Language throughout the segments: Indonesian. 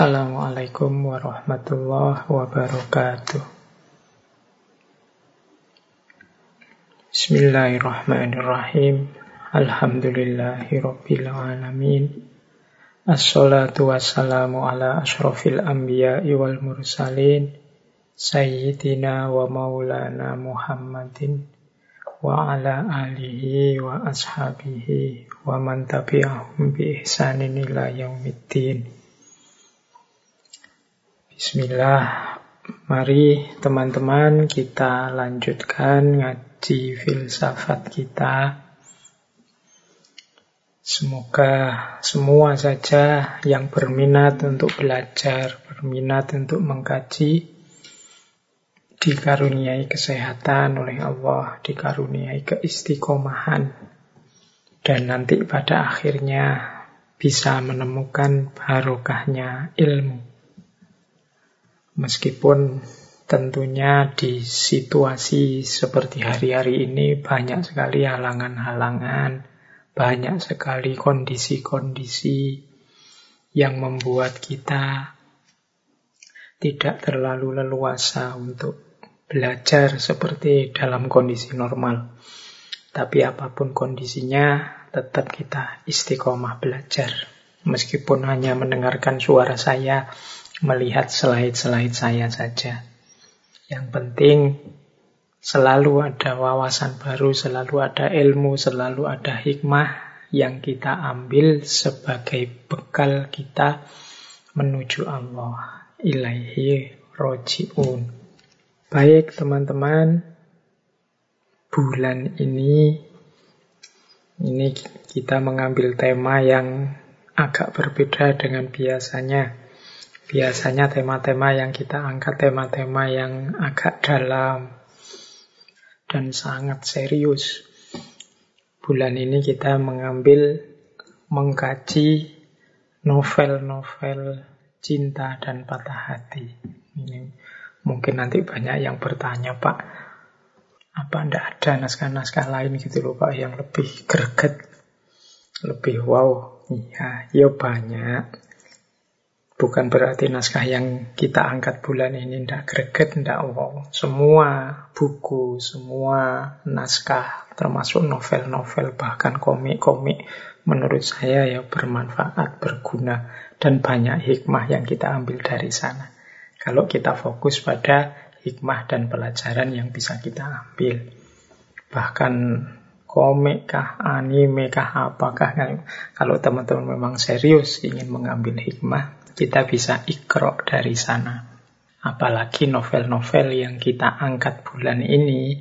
Assalamualaikum warahmatullahi wabarakatuh. Bismillahirrahmanirrahim. Alhamdulillahirabbil alamin. Assalatu wassalamu ala asyrafil anbiya'i wal mursalin sayyidina wa maulana Muhammadin wa ala alihi wa ashabihi wa man tabi'ahum bi ihsanin ila yaumiddin. Bismillah. Mari teman-teman kita lanjutkan ngaji filsafat kita Semoga semua saja yang berminat untuk belajar, berminat untuk mengkaji, dikaruniai kesehatan oleh Allah, dikaruniai keistiqomahan, dan nanti pada akhirnya bisa menemukan barokahnya ilmu. Meskipun tentunya di situasi seperti hari-hari ini banyak sekali halangan-halangan, banyak sekali kondisi-kondisi yang membuat kita tidak terlalu leluasa untuk belajar seperti dalam kondisi normal. Tapi apa pun kondisinya, tetap kita istiqomah belajar. Meskipun hanya mendengarkan suara saya, melihat slide-slide saya saja. Yang penting Selalu ada wawasan baru, selalu ada ilmu, selalu ada hikmah yang kita ambil sebagai bekal kita menuju Allah. Ilaihi roji'un. Baik teman-teman, bulan ini ini kita mengambil tema yang agak berbeda dengan biasanya. Biasanya tema-tema yang kita angkat tema-tema yang agak dalam, dan sangat serius. Bulan ini kita mengambil mengkaji novel-novel cinta dan patah hati. Ini mungkin nanti banyak yang bertanya, Pak, apa ndak ada naskah-naskah lain gitu loh Pak yang lebih greget, lebih wow? Iya, ya banyak. Bukan berarti naskah yang kita angkat bulan ini tidak greget, tidak wow. Semua buku, semua naskah, termasuk novel-novel, bahkan komik-komik, menurut saya ya bermanfaat, berguna, dan banyak hikmah yang kita ambil dari sana. Kalau kita fokus pada hikmah dan pelajaran yang bisa kita ambil. Bahkan komik kah, anime kah, apakah. Kalau teman-teman memang serius ingin mengambil hikmah, kita bisa ikrok dari sana. Apalagi novel-novel yang kita angkat bulan ini,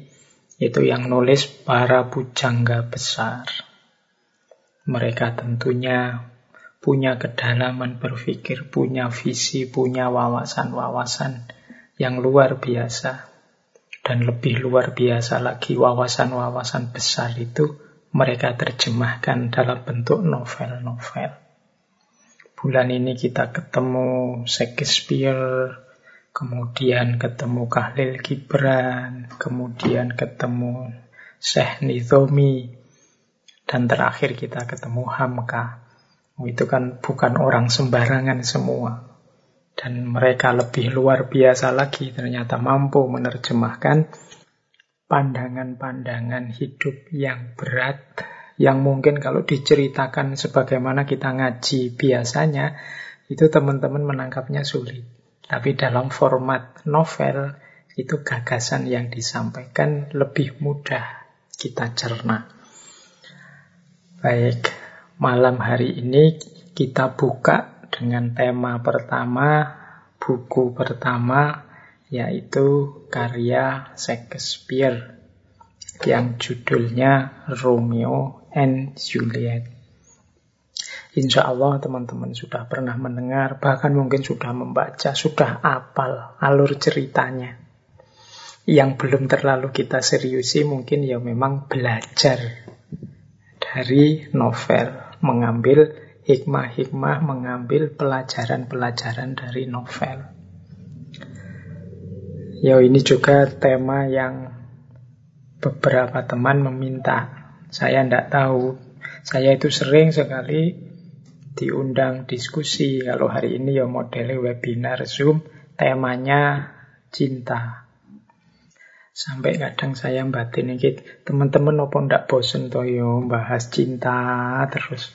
itu yang nulis para pujangga besar. Mereka tentunya punya kedalaman berpikir, punya visi, punya wawasan-wawasan yang luar biasa. Dan lebih luar biasa lagi wawasan-wawasan besar itu mereka terjemahkan dalam bentuk novel-novel. Bulan ini kita ketemu Shakespeare, kemudian ketemu Kahlil Gibran, kemudian ketemu Syekh Nizami, dan terakhir kita ketemu Hamka. Itu kan bukan orang sembarangan semua. Dan mereka lebih luar biasa lagi, ternyata mampu menerjemahkan pandangan-pandangan hidup yang berat yang mungkin kalau diceritakan sebagaimana kita ngaji biasanya, itu teman-teman menangkapnya sulit. Tapi dalam format novel, itu gagasan yang disampaikan lebih mudah kita cerna. Baik, malam hari ini kita buka dengan tema pertama, buku pertama, yaitu karya Shakespeare yang judulnya Romeo and Juliet. Insya Allah teman-teman sudah pernah mendengar, bahkan mungkin sudah membaca, sudah apal alur ceritanya. Yang belum terlalu kita seriusi mungkin ya memang belajar dari novel, mengambil hikmah-hikmah, mengambil pelajaran-pelajaran dari novel. Ya ini juga tema yang beberapa teman meminta saya tidak tahu. Saya itu sering sekali diundang diskusi. Kalau hari ini ya modelnya webinar Zoom, temanya cinta. Sampai kadang saya batin ini, teman-teman apa ndak bosen toh yo bahas cinta terus.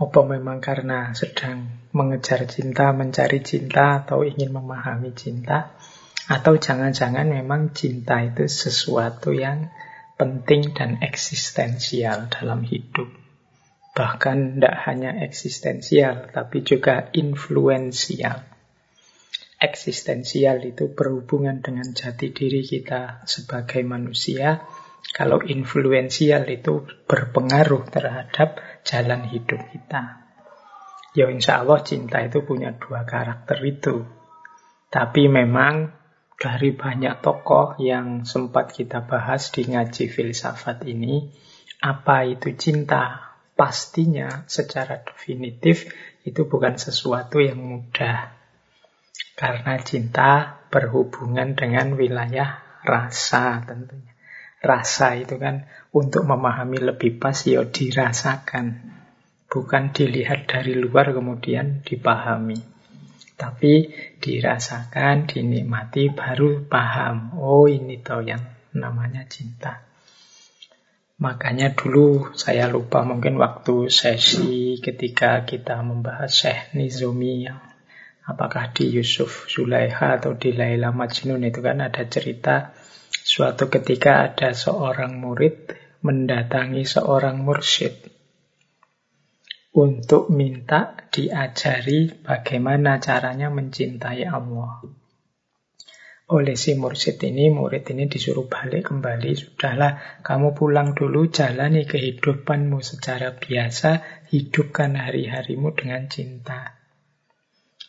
Apa memang karena sedang mengejar cinta, mencari cinta, atau ingin memahami cinta? Atau jangan-jangan memang cinta itu sesuatu yang penting dan eksistensial dalam hidup. Bahkan tidak hanya eksistensial, tapi juga influensial. Eksistensial itu berhubungan dengan jati diri kita sebagai manusia. Kalau influensial itu berpengaruh terhadap jalan hidup kita. Ya insya Allah cinta itu punya dua karakter itu. Tapi memang dari banyak tokoh yang sempat kita bahas di ngaji filsafat ini, apa itu cinta? pastinya secara definitif itu bukan sesuatu yang mudah. Karena cinta berhubungan dengan wilayah rasa tentunya. Rasa itu kan untuk memahami lebih pas ya dirasakan. Bukan dilihat dari luar kemudian dipahami. Tapi dirasakan, dinikmati, baru paham. Oh ini toh yang namanya cinta. Makanya dulu saya lupa mungkin waktu sesi ketika kita membahas Syekh Nizumi apakah di Yusuf Zulaiha atau di Laila Majnun itu kan ada cerita suatu ketika ada seorang murid mendatangi seorang mursyid untuk minta diajari bagaimana caranya mencintai Allah oleh si mursyid ini, murid ini disuruh balik kembali. Sudahlah, kamu pulang dulu, jalani kehidupanmu secara biasa, hidupkan hari-harimu dengan cinta.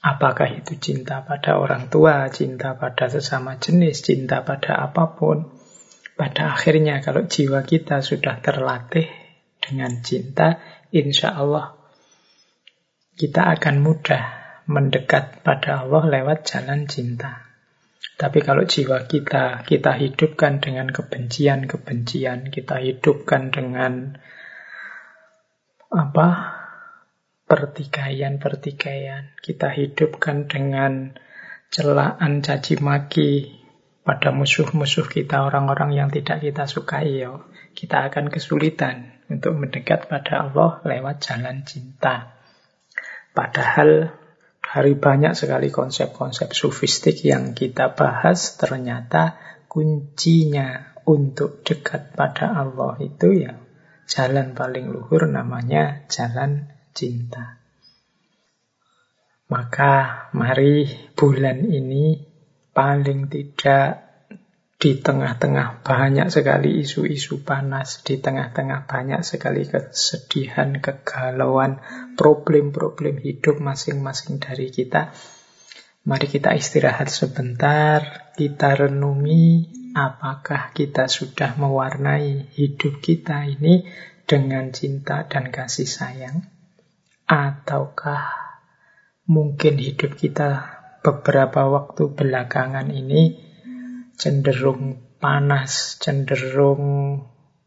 Apakah itu cinta pada orang tua, cinta pada sesama jenis, cinta pada apa pun. Pada akhirnya kalau jiwa kita sudah terlatih dengan cinta, insya Allah kita akan mudah mendekat pada Allah lewat jalan cinta. Tapi kalau jiwa kita, kita hidupkan dengan kebencian-kebencian, kita hidupkan dengan apa pertikaian-pertikaian, kita hidupkan dengan celaan caci maki pada musuh-musuh kita, orang-orang yang tidak kita sukai, ya. Kita akan kesulitan untuk mendekat pada Allah lewat jalan cinta. Padahal dari banyak sekali konsep-konsep sufistik yang kita bahas, ternyata kuncinya untuk dekat pada Allah itu ya jalan paling luhur namanya jalan cinta. Maka mari bulan ini paling tidak di tengah-tengah banyak sekali isu-isu panas, di tengah-tengah banyak sekali kesedihan, kegalauan, problem-problem hidup masing-masing dari kita. Mari kita istirahat sebentar, kita renungi apakah kita sudah mewarnai hidup kita ini dengan cinta dan kasih sayang, ataukah mungkin hidup kita beberapa waktu belakangan ini cenderung panas, cenderung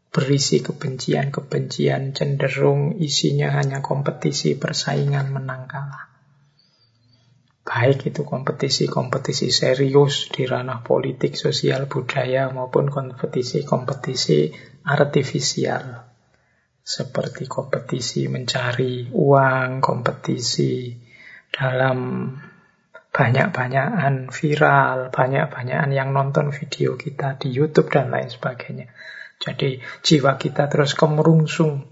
berisi kebencian-kebencian, cenderung isinya hanya kompetisi, persaingan, menang kalah. Baik itu kompetisi-kompetisi serius di ranah politik, sosial, budaya, maupun kompetisi-kompetisi artifisial. Seperti kompetisi mencari uang, kompetisi dalam banyak-banyakan viral, banyak-banyakan yang nonton video kita di YouTube dan lain sebagainya. Jadi jiwa kita terus kemerungsung.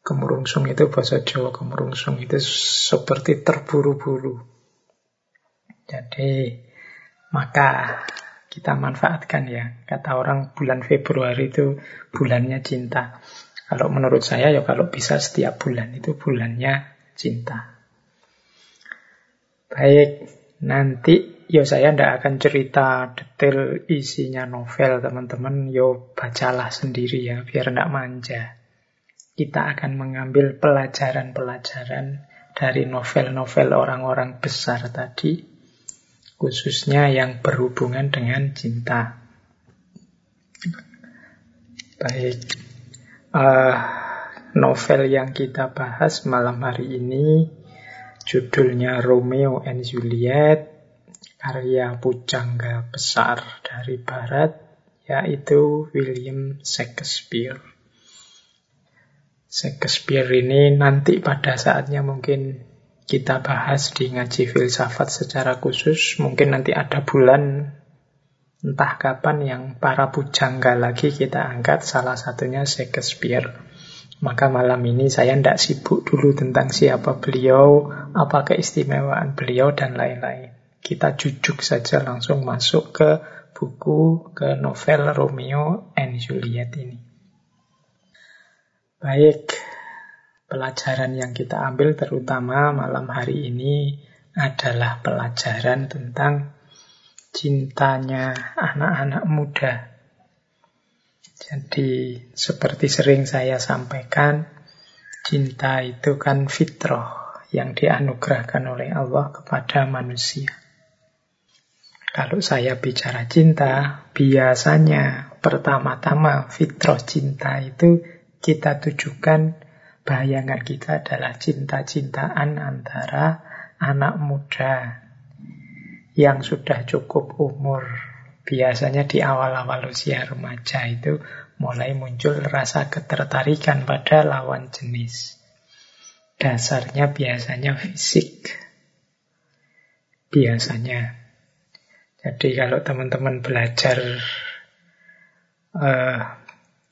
Kemerungsung itu bahasa Jawa, kemerungsung itu seperti terburu-buru. Jadi maka kita manfaatkan ya. Kata orang bulan Februari itu bulannya cinta. Kalau menurut saya ya kalau bisa setiap bulan itu bulannya cinta. Baik, nanti yo saya tidak akan cerita detail isinya novel teman-teman. Yo bacalah sendiri ya, biar tidak manja. Kita akan mengambil pelajaran-pelajaran dari novel-novel orang-orang besar tadi, khususnya yang berhubungan dengan cinta. Baik, uh, novel yang kita bahas malam hari ini judulnya Romeo and Juliet, karya pujangga besar dari barat, yaitu William Shakespeare. Shakespeare ini nanti pada saatnya mungkin kita bahas di ngaji filsafat secara khusus. Mungkin nanti ada bulan entah kapan yang para pujangga lagi kita angkat salah satunya Shakespeare. Maka malam ini saya tidak sibuk dulu tentang siapa beliau, apa keistimewaan beliau, dan lain-lain. Kita jujuk saja langsung masuk ke buku, ke novel Romeo and Juliet ini. Baik, pelajaran yang kita ambil terutama malam hari ini adalah pelajaran tentang cintanya anak-anak muda. Jadi seperti sering saya sampaikan, cinta itu kan fitrah yang dianugerahkan oleh Allah kepada manusia. Kalau saya bicara cinta, biasanya pertama-tama fitrah cinta itu kita tujukan bayangan kita adalah cinta-cintaan antara anak muda yang sudah cukup umur. Biasanya di awal-awal usia remaja itu mulai muncul rasa ketertarikan pada lawan jenis. Dasarnya biasanya fisik. Biasanya. Jadi kalau teman-teman belajar uh,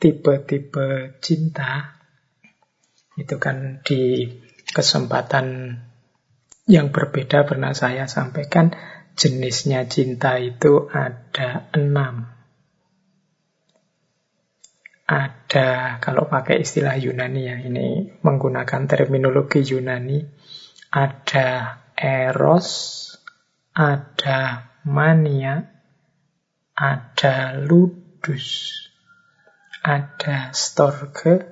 tipe-tipe cinta itu kan di kesempatan yang berbeda pernah saya sampaikan jenisnya cinta itu ada enam. Ada, kalau pakai istilah Yunani ya, ini menggunakan terminologi Yunani, ada eros, ada mania, ada ludus ada storge,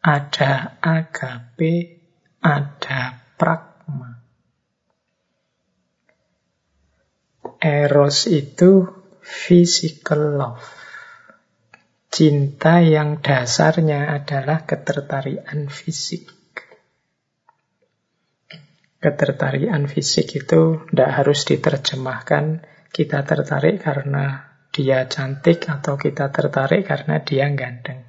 ada agape, ada pragma. Eros itu physical love. Cinta yang dasarnya adalah ketertarikan fisik. Ketertarikan fisik itu tidak harus diterjemahkan kita tertarik karena dia cantik atau kita tertarik karena dia ganteng.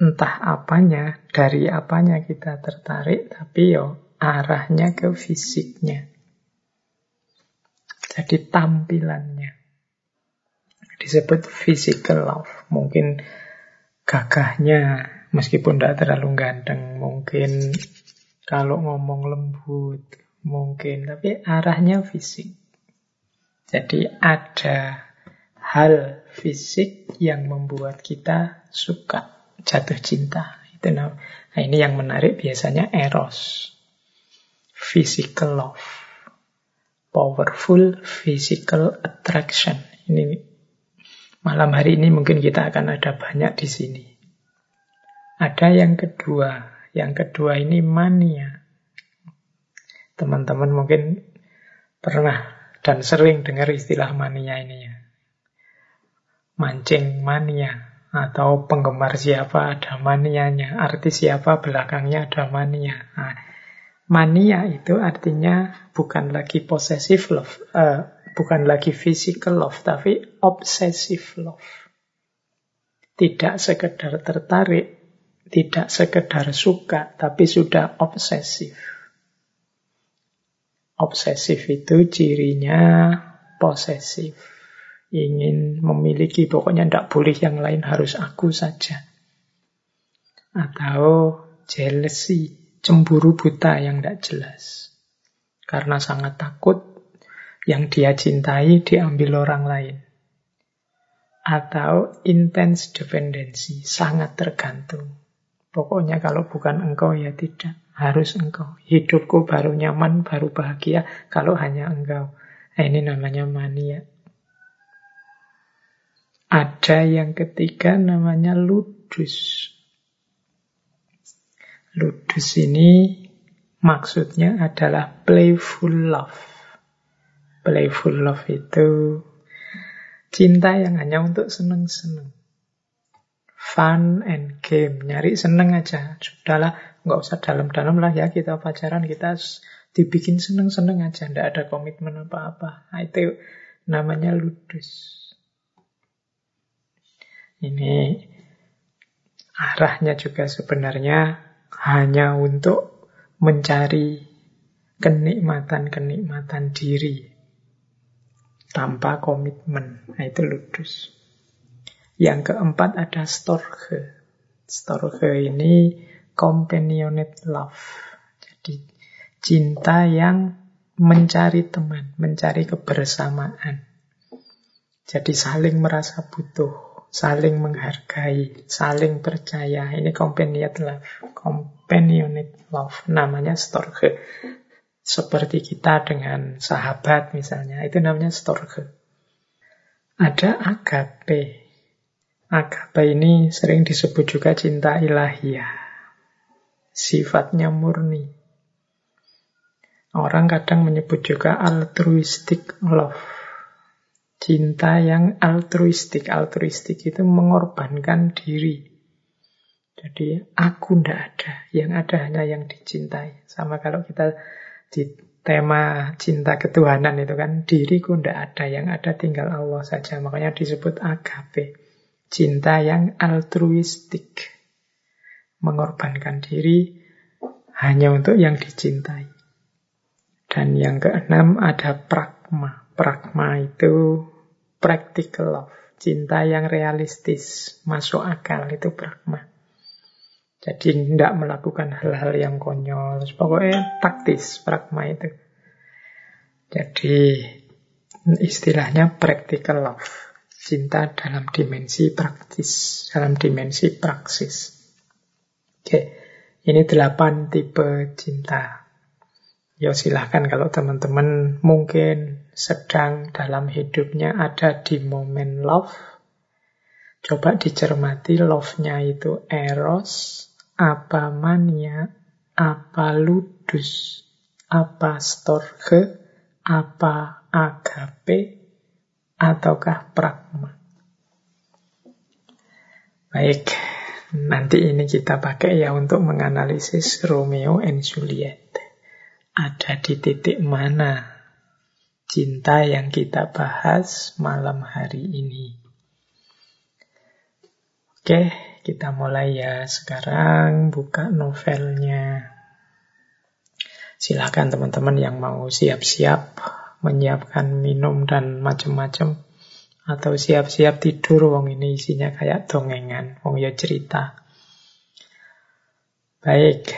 Entah apanya, dari apanya kita tertarik, tapi yo arahnya ke fisiknya. Jadi tampilannya. Disebut physical love. Mungkin gagahnya, meskipun tidak terlalu ganteng, mungkin kalau ngomong lembut, mungkin, tapi arahnya fisik. Jadi ada hal fisik yang membuat kita suka, jatuh cinta. Itu nah, ini yang menarik biasanya eros. Physical love. Powerful physical attraction. Ini malam hari ini mungkin kita akan ada banyak di sini. Ada yang kedua. Yang kedua ini mania. Teman-teman mungkin pernah dan sering dengar istilah mania ini ya mancing mania atau penggemar siapa ada manianya, artis siapa belakangnya ada mania. Nah, mania itu artinya bukan lagi possessive love, uh, bukan lagi physical love, tapi obsessive love. Tidak sekedar tertarik, tidak sekedar suka, tapi sudah obsesif. Obsesif itu cirinya posesif ingin memiliki, pokoknya tidak boleh yang lain, harus aku saja. Atau jealousy, cemburu buta yang tidak jelas. Karena sangat takut yang dia cintai diambil orang lain. Atau intense dependency, sangat tergantung. Pokoknya kalau bukan engkau ya tidak, harus engkau. Hidupku baru nyaman, baru bahagia kalau hanya engkau. Nah, ini namanya mania. Ada yang ketiga namanya ludus. Ludus ini maksudnya adalah playful love. Playful love itu cinta yang hanya untuk senang-senang. fun and game. Nyari seneng aja. Sudahlah, nggak usah dalam-dalam lah ya kita pacaran. Kita dibikin seneng-seneng aja. Nggak ada komitmen apa-apa. Nah, itu namanya ludus. Ini arahnya juga sebenarnya hanya untuk mencari kenikmatan-kenikmatan diri tanpa komitmen. Nah, itu ludus. Yang keempat ada storge. Storge ini companionate love. Jadi cinta yang mencari teman, mencari kebersamaan. Jadi saling merasa butuh, saling menghargai, saling percaya. Ini companionate love. Companionate love namanya storge. Seperti kita dengan sahabat misalnya, itu namanya storge. Ada agape. Agape ini sering disebut juga cinta ilahiyah. Sifatnya murni. Orang kadang menyebut juga altruistic love. Cinta yang altruistik. Altruistik itu mengorbankan diri. Jadi aku ndak ada, yang ada hanya yang dicintai. Sama kalau kita di tema cinta ketuhanan itu kan diriku ndak ada, yang ada tinggal Allah saja. Makanya disebut agape. Cinta yang altruistik. Mengorbankan diri hanya untuk yang dicintai. Dan yang keenam ada pragma. Pragma itu practical love. Cinta yang realistis, masuk akal itu pragma. Jadi tidak melakukan hal-hal yang konyol. Pokoknya taktis pragma itu. Jadi istilahnya practical love. Cinta dalam dimensi praktis, dalam dimensi praksis. Oke, ini delapan tipe cinta. Ya silahkan kalau teman-teman mungkin sedang dalam hidupnya ada di momen love. Coba dicermati love-nya itu eros, apa mania, apa ludus, apa storge, apa agape, ataukah pragma. Baik, nanti ini kita pakai ya untuk menganalisis Romeo and Juliet ada di titik mana cinta yang kita bahas malam hari ini. Oke, kita mulai ya sekarang buka novelnya. Silahkan teman-teman yang mau siap-siap menyiapkan minum dan macam-macam atau siap-siap tidur wong ini isinya kayak dongengan, wong ya cerita. Baik,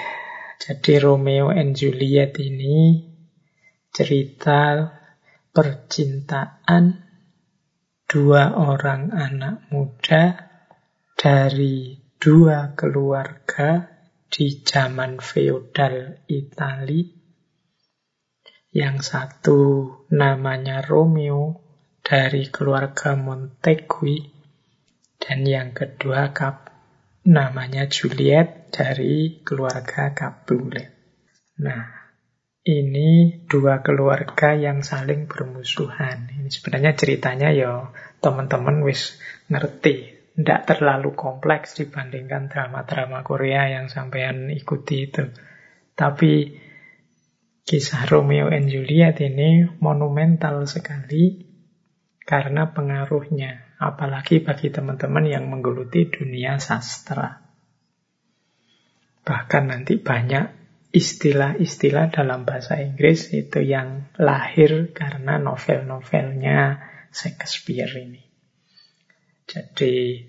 jadi Romeo and Juliet ini cerita percintaan dua orang anak muda dari dua keluarga di zaman feodal Itali. Yang satu namanya Romeo dari keluarga Montegui dan yang kedua Cap namanya Juliet dari keluarga Capulet. Nah, ini dua keluarga yang saling bermusuhan. Ini sebenarnya ceritanya ya teman-teman wis ngerti. Tidak terlalu kompleks dibandingkan drama-drama Korea yang sampean ikuti itu. Tapi kisah Romeo and Juliet ini monumental sekali karena pengaruhnya apalagi bagi teman-teman yang menggeluti dunia sastra. Bahkan nanti banyak istilah-istilah dalam bahasa Inggris itu yang lahir karena novel-novelnya Shakespeare ini. Jadi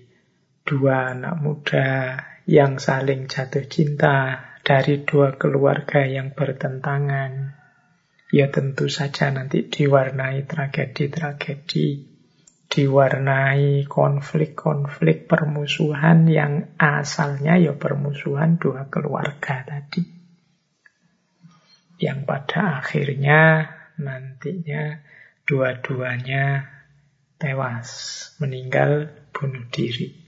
dua anak muda yang saling jatuh cinta dari dua keluarga yang bertentangan, ya tentu saja nanti diwarnai tragedi-tragedi diwarnai konflik-konflik permusuhan yang asalnya ya permusuhan dua keluarga tadi. Yang pada akhirnya nantinya dua-duanya tewas, meninggal bunuh diri.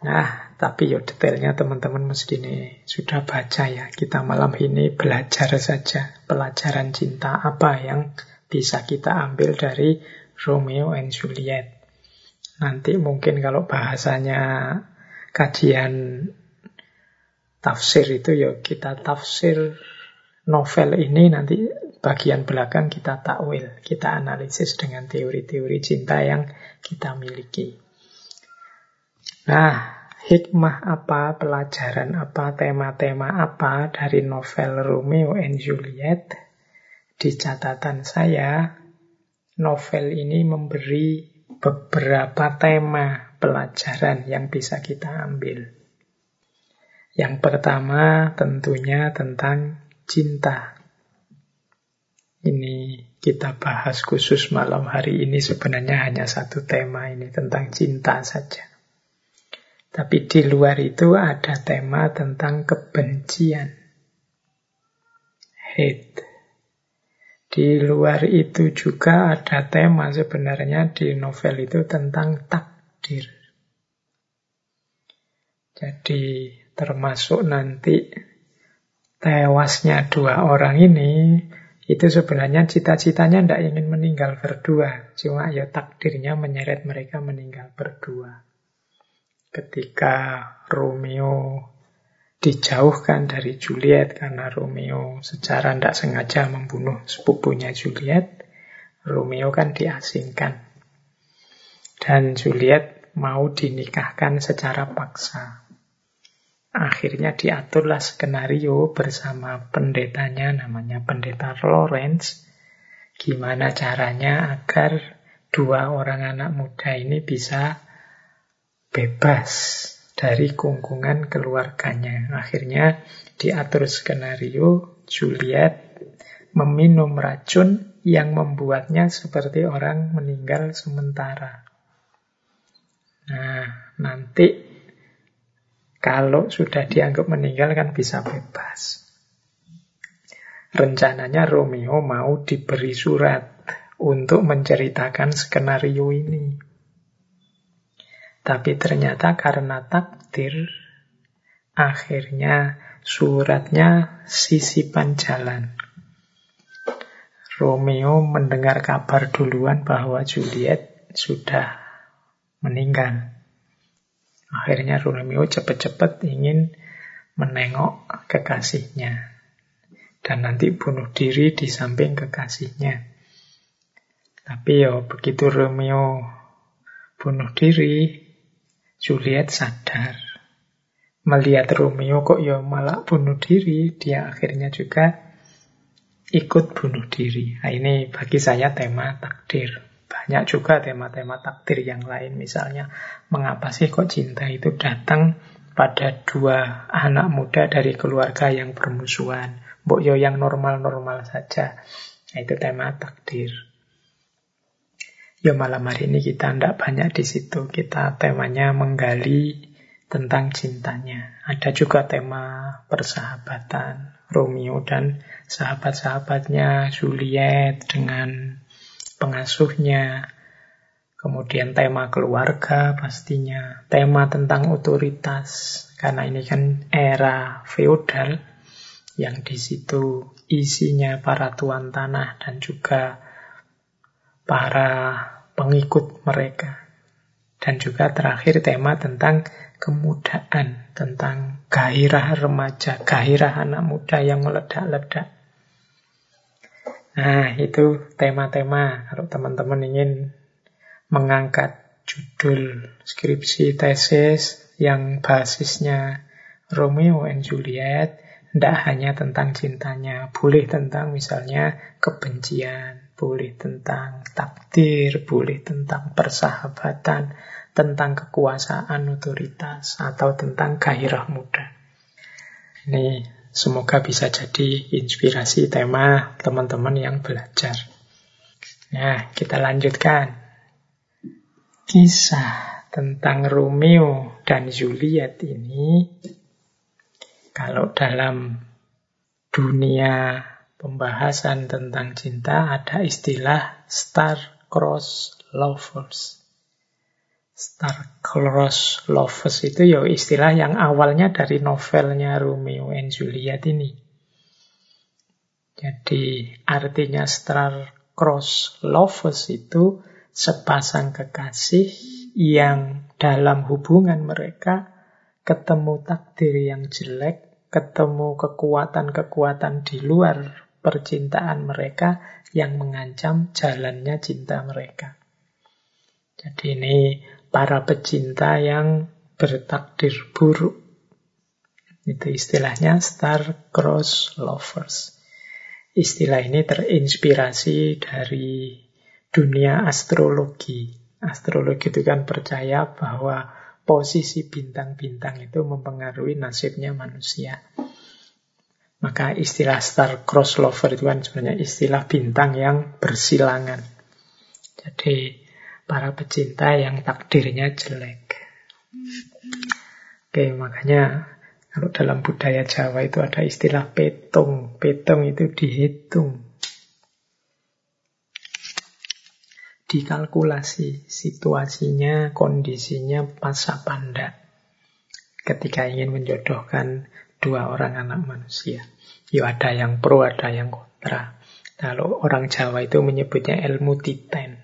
Nah, tapi ya detailnya teman-teman mesti ini sudah baca ya. Kita malam ini belajar saja pelajaran cinta apa yang bisa kita ambil dari Romeo and Juliet. Nanti mungkin kalau bahasanya kajian tafsir itu ya kita tafsir novel ini nanti bagian belakang kita takwil, kita analisis dengan teori-teori cinta yang kita miliki. Nah, hikmah apa, pelajaran apa, tema-tema apa dari novel Romeo and Juliet? Di catatan saya, novel ini memberi beberapa tema pelajaran yang bisa kita ambil. Yang pertama tentunya tentang cinta. Ini kita bahas khusus malam hari ini sebenarnya hanya satu tema ini tentang cinta saja. Tapi di luar itu ada tema tentang kebencian. Hate. Di luar itu juga ada tema sebenarnya di novel itu tentang takdir. Jadi termasuk nanti tewasnya dua orang ini, itu sebenarnya cita-citanya tidak ingin meninggal berdua. Cuma ya takdirnya menyeret mereka meninggal berdua. Ketika Romeo dijauhkan dari Juliet karena Romeo secara tidak sengaja membunuh sepupunya Juliet, Romeo kan diasingkan. Dan Juliet mau dinikahkan secara paksa. Akhirnya diaturlah skenario bersama pendetanya namanya pendeta Lawrence. Gimana caranya agar dua orang anak muda ini bisa bebas dari kungkungan keluarganya. Akhirnya diatur skenario Juliet meminum racun yang membuatnya seperti orang meninggal sementara. Nah, nanti kalau sudah dianggap meninggal kan bisa bebas. Rencananya Romeo mau diberi surat untuk menceritakan skenario ini. Tapi ternyata karena takdir, akhirnya suratnya sisipan jalan. Romeo mendengar kabar duluan bahwa Juliet sudah meninggal. Akhirnya Romeo cepat-cepat ingin menengok kekasihnya. Dan nanti bunuh diri di samping kekasihnya. Tapi ya begitu Romeo bunuh diri, Juliet sadar. Melihat Romeo kok ya malah bunuh diri, dia akhirnya juga ikut bunuh diri. Nah, ini bagi saya tema takdir. Banyak juga tema-tema takdir yang lain. Misalnya, mengapa sih kok cinta itu datang pada dua anak muda dari keluarga yang bermusuhan. Mbok yo yang normal-normal saja. Nah, itu tema takdir. Ya malam hari ini kita tidak banyak di situ. Kita temanya menggali tentang cintanya. Ada juga tema persahabatan. Romeo dan sahabat-sahabatnya, Juliet dengan pengasuhnya, kemudian tema keluarga pastinya, tema tentang otoritas, karena ini kan era feodal yang di situ isinya para tuan tanah dan juga para pengikut mereka. Dan juga terakhir tema tentang kemudaan, tentang gairah remaja, gairah anak muda yang meledak-ledak. Nah, itu tema-tema kalau teman-teman ingin mengangkat judul skripsi tesis yang basisnya Romeo and Juliet, tidak hanya tentang cintanya, boleh tentang misalnya kebencian, boleh tentang takdir, boleh tentang persahabatan, tentang kekuasaan otoritas, atau tentang gairah muda. Ini Semoga bisa jadi inspirasi tema teman-teman yang belajar. Nah, kita lanjutkan. Kisah tentang Romeo dan Juliet ini, kalau dalam dunia pembahasan tentang cinta ada istilah star-crossed lovers. Star-crossed lovers itu ya istilah yang awalnya dari novelnya Romeo and Juliet ini. Jadi artinya star-crossed lovers itu sepasang kekasih yang dalam hubungan mereka ketemu takdir yang jelek, ketemu kekuatan-kekuatan di luar percintaan mereka yang mengancam jalannya cinta mereka. Jadi ini para pecinta yang bertakdir buruk. Itu istilahnya star-cross lovers. Istilah ini terinspirasi dari dunia astrologi. Astrologi itu kan percaya bahwa posisi bintang-bintang itu mempengaruhi nasibnya manusia. Maka istilah star cross lover itu kan sebenarnya istilah bintang yang bersilangan. Jadi para pecinta yang takdirnya jelek. Oke, makanya kalau dalam budaya Jawa itu ada istilah petung. Petung itu dihitung. Dikalkulasi situasinya, kondisinya pas apa enggak. Ketika ingin menjodohkan dua orang anak manusia. Ya ada yang pro, ada yang kontra. Kalau orang Jawa itu menyebutnya ilmu titen.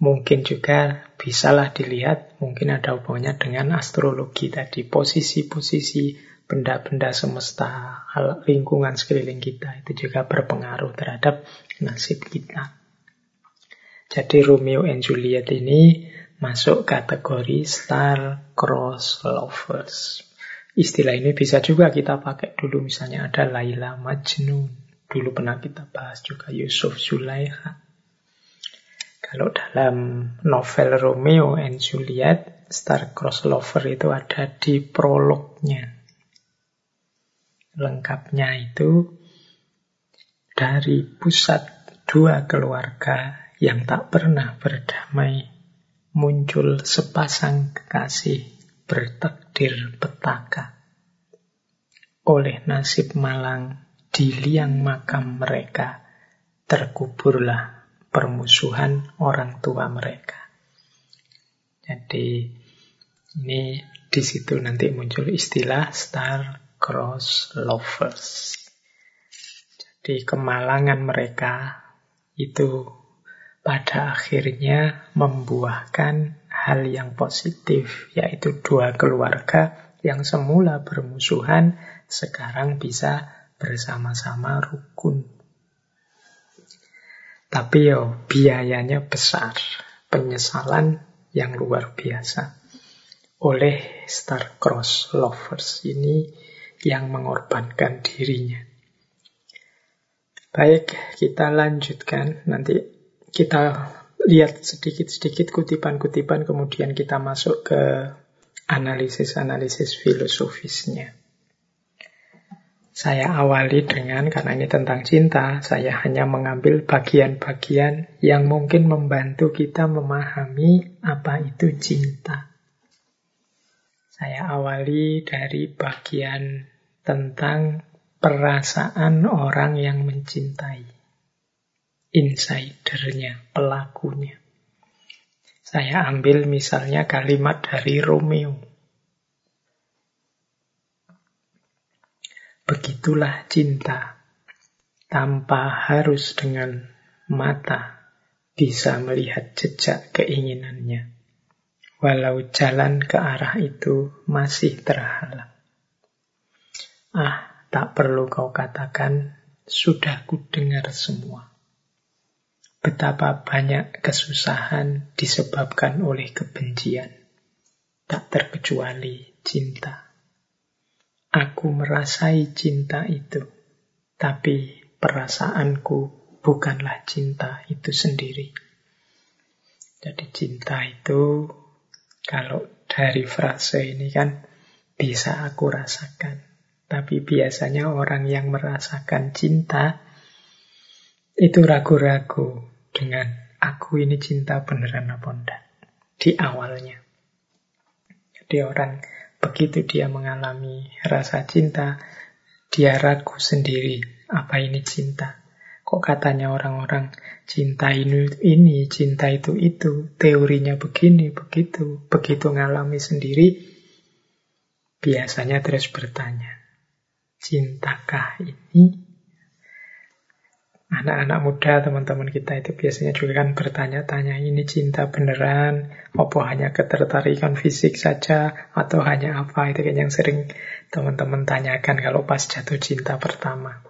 Mungkin juga bisalah dilihat, mungkin ada hubungannya dengan astrologi tadi, posisi-posisi benda-benda semesta, lingkungan sekeliling kita, itu juga berpengaruh terhadap nasib kita. Jadi Romeo and Juliet ini masuk kategori star-cross lovers. Istilah ini bisa juga kita pakai dulu misalnya ada Laila Majnun. Dulu pernah kita bahas juga Yusuf Zulaikha. Kalau dalam novel Romeo and Juliet, star-cross lover itu ada di prolognya. Lengkapnya itu dari pusat dua keluarga yang tak pernah berdamai, muncul sepasang kekasih bertakdir petaka. Oleh nasib malang di liang makam mereka, terkuburlah permusuhan orang tua mereka. Jadi ini di situ nanti muncul istilah star-cross lovers. Jadi kemalangan mereka itu pada akhirnya membuahkan hal yang positif, yaitu dua keluarga yang semula bermusuhan sekarang bisa bersama-sama rukun tapi yo biayanya besar, penyesalan yang luar biasa oleh star-cross lovers ini yang mengorbankan dirinya. Baik, kita lanjutkan. Nanti kita lihat sedikit-sedikit kutipan-kutipan, kemudian kita masuk ke analisis-analisis filosofisnya. Saya awali dengan, karena ini tentang cinta, saya hanya mengambil bagian-bagian yang mungkin membantu kita memahami apa itu cinta. Saya awali dari bagian tentang perasaan orang yang mencintai. Insidernya, pelakunya. Saya ambil misalnya kalimat dari Romeo. Begitulah cinta, tanpa harus dengan mata bisa melihat jejak keinginannya, walau jalan ke arah itu masih terhalang. Ah, tak perlu kau katakan, sudah ku dengar semua. Betapa banyak kesusahan disebabkan oleh kebencian, tak terkecuali cinta. Aku merasai cinta itu, tapi perasaanku bukanlah cinta itu sendiri. Jadi cinta itu kalau dari frase ini kan bisa aku rasakan. Tapi biasanya orang yang merasakan cinta itu ragu-ragu dengan aku ini cinta beneran apa enggak di awalnya. Jadi orang Begitu dia mengalami rasa cinta, dia ragu sendiri, apa ini cinta? Kok katanya orang-orang cinta ini, ini, cinta itu itu, teorinya begini, begitu. Begitu ngalami sendiri, biasanya terus bertanya, cintakah ini? Anak-anak muda, teman-teman kita itu biasanya juga kan bertanya-tanya, ini cinta beneran, apa hanya ketertarikan fisik saja, atau hanya apa, itu kan yang sering teman-teman tanyakan kalau pas jatuh cinta pertama.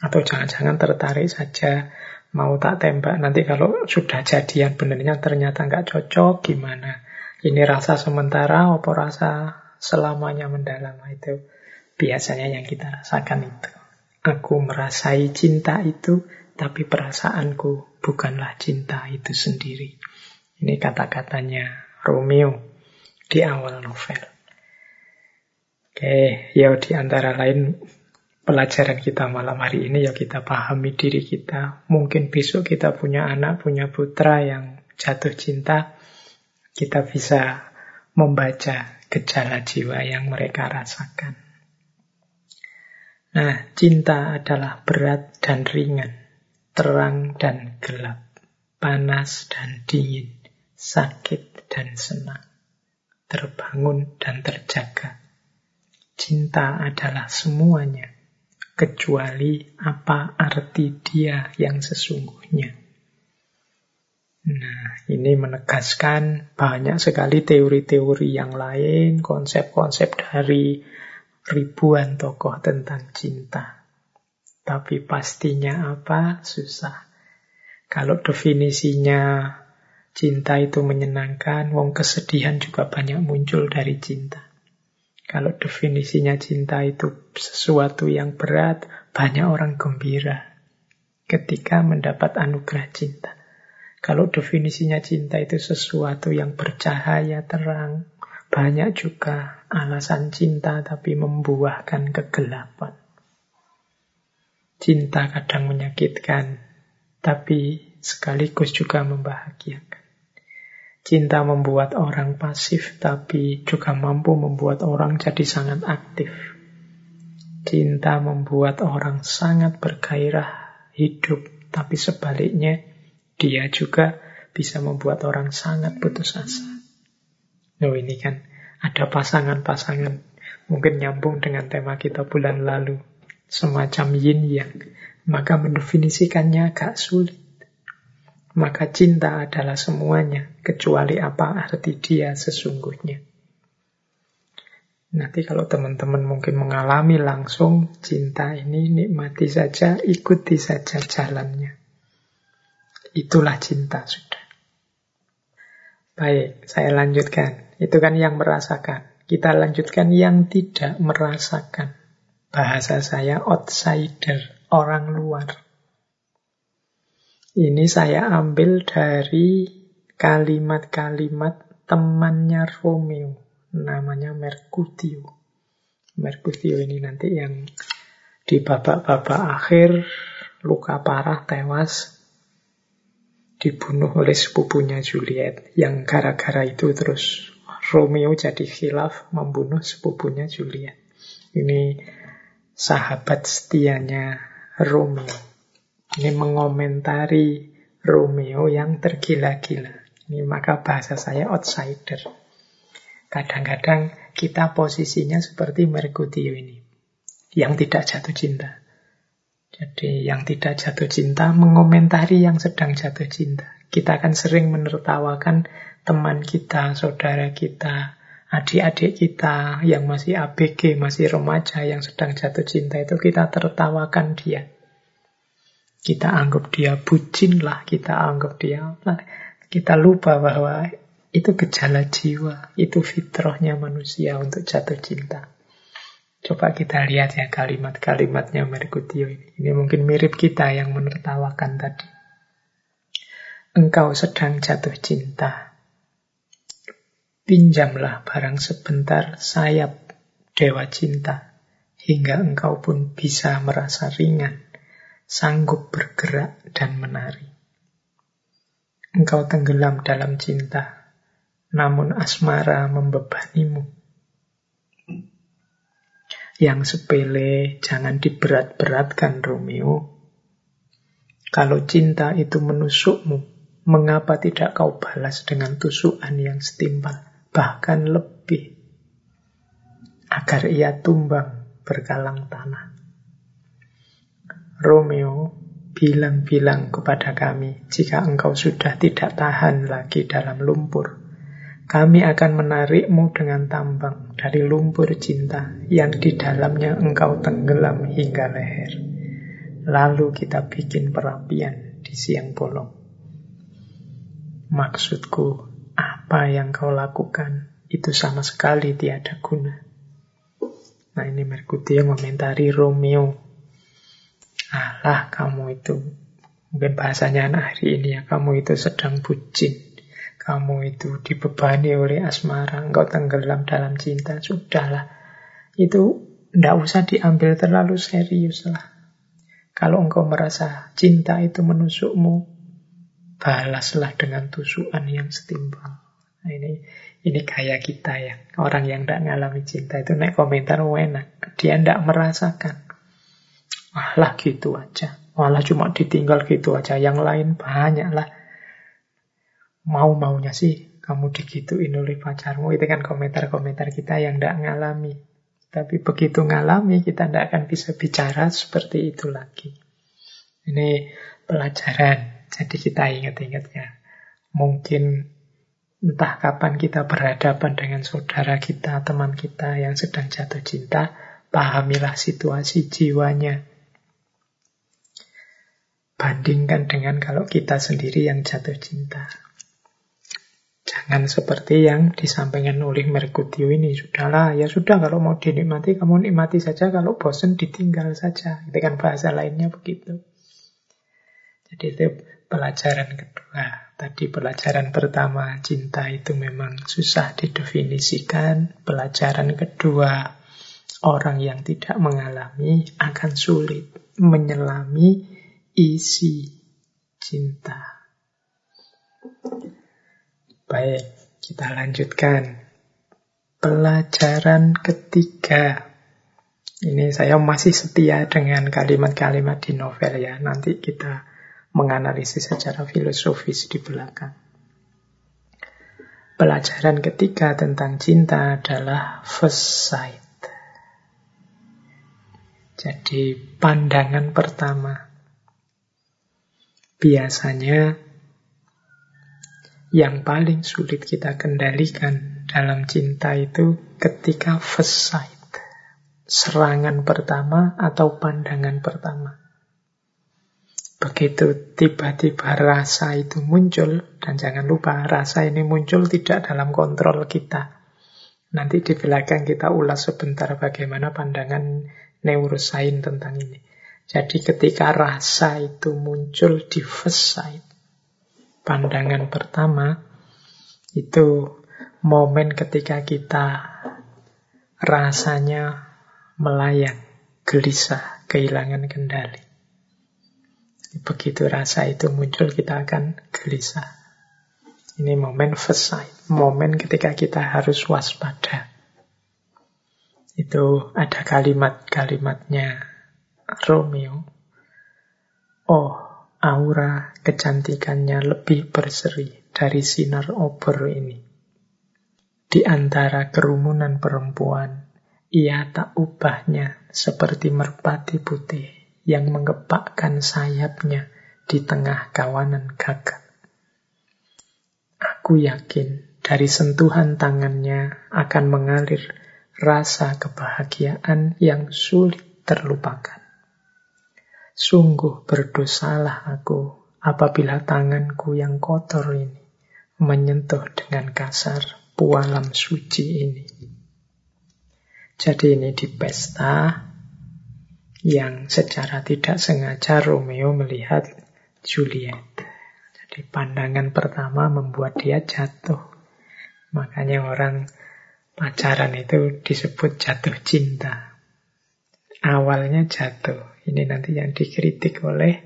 Atau jangan-jangan tertarik saja, mau tak tembak, nanti kalau sudah jadian benernya ternyata nggak cocok, gimana? Ini rasa sementara, apa rasa selamanya mendalam, itu biasanya yang kita rasakan itu. Aku merasai cinta itu, tapi perasaanku bukanlah cinta itu sendiri. Ini kata-katanya Romeo di awal novel. Oke, ya di antara lain pelajaran kita malam hari ini ya kita pahami diri kita. Mungkin besok kita punya anak, punya putra yang jatuh cinta, kita bisa membaca gejala jiwa yang mereka rasakan. Nah, cinta adalah berat dan ringan, terang dan gelap, panas dan dingin, sakit dan senang, terbangun dan terjaga. Cinta adalah semuanya, kecuali apa arti dia yang sesungguhnya. Nah, ini menegaskan banyak sekali teori-teori yang lain, konsep-konsep dari ribuan tokoh tentang cinta. Tapi pastinya apa? Susah. Kalau definisinya cinta itu menyenangkan, wong kesedihan juga banyak muncul dari cinta. Kalau definisinya cinta itu sesuatu yang berat, banyak orang gembira ketika mendapat anugerah cinta. Kalau definisinya cinta itu sesuatu yang bercahaya terang, banyak juga alasan cinta tapi membuahkan kegelapan. Cinta kadang menyakitkan, tapi sekaligus juga membahagiakan. Cinta membuat orang pasif, tapi juga mampu membuat orang jadi sangat aktif. Cinta membuat orang sangat bergairah hidup, tapi sebaliknya dia juga bisa membuat orang sangat putus asa. Oh ini kan ada pasangan-pasangan mungkin nyambung dengan tema kita bulan lalu. Semacam yin yang. Maka mendefinisikannya agak sulit. Maka cinta adalah semuanya, kecuali apa arti dia sesungguhnya. Nanti kalau teman-teman mungkin mengalami langsung cinta ini, nikmati saja, ikuti saja jalannya. Itulah cinta sudah. Baik, saya lanjutkan. Itu kan yang merasakan. Kita lanjutkan yang tidak merasakan. Bahasa saya outsider, orang luar. Ini saya ambil dari kalimat-kalimat temannya Romeo. Namanya Mercutio. Mercutio ini nanti yang di babak-babak akhir luka parah tewas dibunuh oleh sepupunya Juliet yang gara-gara itu terus Romeo jadi khilaf membunuh sepupunya Juliet. Ini sahabat setianya Romeo. Ini mengomentari Romeo yang tergila-gila. Ini maka bahasa saya outsider. Kadang-kadang kita posisinya seperti Mercutio ini. Yang tidak jatuh cinta. Jadi yang tidak jatuh cinta mengomentari yang sedang jatuh cinta. Kita akan sering menertawakan teman kita, saudara kita, adik-adik kita yang masih ABG, masih remaja, yang sedang jatuh cinta itu kita tertawakan dia. Kita anggap dia bucin lah, kita anggap dia Kita lupa bahwa itu gejala jiwa, itu fitrahnya manusia untuk jatuh cinta. Coba kita lihat ya kalimat-kalimatnya Merkutio ini. Ini mungkin mirip kita yang menertawakan tadi. Engkau sedang jatuh cinta. Pinjamlah barang sebentar sayap dewa cinta, hingga engkau pun bisa merasa ringan, sanggup bergerak dan menari. Engkau tenggelam dalam cinta, namun asmara membebanimu. Yang sepele jangan diberat-beratkan Romeo. Kalau cinta itu menusukmu, mengapa tidak kau balas dengan tusukan yang setimpal? Bahkan lebih, agar ia tumbang berkalang tanah. Romeo bilang-bilang kepada kami, jika engkau sudah tidak tahan lagi dalam lumpur, kami akan menarikmu dengan tambang dari lumpur cinta yang di dalamnya engkau tenggelam hingga leher. Lalu kita bikin perapian di siang bolong. Maksudku, apa yang kau lakukan itu sama sekali tiada guna. Nah ini Mercury yang komentari Romeo. Alah kamu itu, mungkin bahasanya anak hari ini ya, kamu itu sedang bucin. Kamu itu dibebani oleh asmara, engkau tenggelam dalam cinta. Sudahlah, itu tidak usah diambil terlalu serius lah. Kalau engkau merasa cinta itu menusukmu, balaslah dengan tusukan yang setimpal. Nah, ini ini kayak kita ya. Orang yang tidak mengalami cinta itu naik komentar enak. Dia tidak merasakan. Walah gitu aja. Walah cuma ditinggal gitu aja. Yang lain banyak lah. Mau-maunya sih kamu digituin oleh pacarmu. Itu kan komentar-komentar kita yang tidak mengalami. Tapi begitu ngalami kita tidak akan bisa bicara seperti itu lagi. Ini pelajaran jadi kita ingat-ingat ya. Mungkin entah kapan kita berhadapan dengan saudara kita, teman kita yang sedang jatuh cinta, pahamilah situasi jiwanya. Bandingkan dengan kalau kita sendiri yang jatuh cinta. Jangan seperti yang disampaikan oleh Merkutio ini. Sudahlah, ya sudah kalau mau dinikmati, kamu nikmati saja. Kalau bosan, ditinggal saja. Itu kan bahasa lainnya begitu. Jadi itu pelajaran kedua. Tadi pelajaran pertama, cinta itu memang susah didefinisikan. Pelajaran kedua, orang yang tidak mengalami akan sulit menyelami isi cinta. Baik, kita lanjutkan. Pelajaran ketiga. Ini saya masih setia dengan kalimat-kalimat di novel ya. Nanti kita menganalisis secara filosofis di belakang. Pelajaran ketiga tentang cinta adalah first sight. Jadi pandangan pertama. Biasanya yang paling sulit kita kendalikan dalam cinta itu ketika first sight. Serangan pertama atau pandangan pertama. Begitu tiba-tiba rasa itu muncul, dan jangan lupa rasa ini muncul tidak dalam kontrol kita. Nanti di belakang kita ulas sebentar bagaimana pandangan neurosain tentang ini. Jadi ketika rasa itu muncul di first sight, pandangan pertama, itu momen ketika kita rasanya melayang, gelisah, kehilangan kendali. Begitu rasa itu muncul, kita akan gelisah. Ini momen first momen ketika kita harus waspada. Itu ada kalimat-kalimatnya Romeo. Oh, aura kecantikannya lebih berseri dari sinar obor ini. Di antara kerumunan perempuan, ia tak ubahnya seperti merpati putih yang mengepakkan sayapnya di tengah kawanan gagak. Aku yakin dari sentuhan tangannya akan mengalir rasa kebahagiaan yang sulit terlupakan. Sungguh berdosalah aku apabila tanganku yang kotor ini menyentuh dengan kasar pualam suci ini. Jadi ini di pesta yang secara tidak sengaja Romeo melihat Juliet. Jadi pandangan pertama membuat dia jatuh. Makanya orang pacaran itu disebut jatuh cinta. Awalnya jatuh. Ini nanti yang dikritik oleh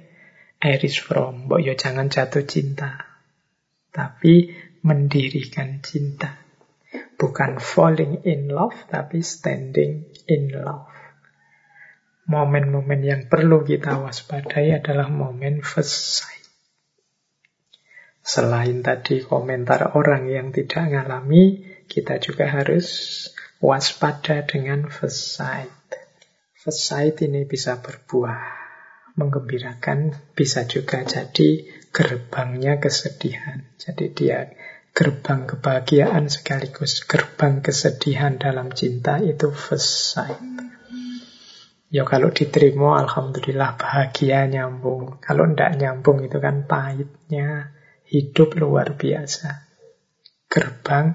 Iris Fromm. Mbok yo jangan jatuh cinta. Tapi mendirikan cinta. Bukan falling in love, tapi standing in love. Momen-momen yang perlu kita waspadai adalah momen first sight. Selain tadi komentar orang yang tidak mengalami, kita juga harus waspada dengan first sight. First sight ini bisa berbuah. menggembirakan, bisa juga jadi gerbangnya kesedihan. Jadi dia gerbang kebahagiaan sekaligus gerbang kesedihan dalam cinta itu first sight. Ya kalau diterima Alhamdulillah bahagia nyambung. Kalau tidak nyambung itu kan pahitnya hidup luar biasa. Gerbang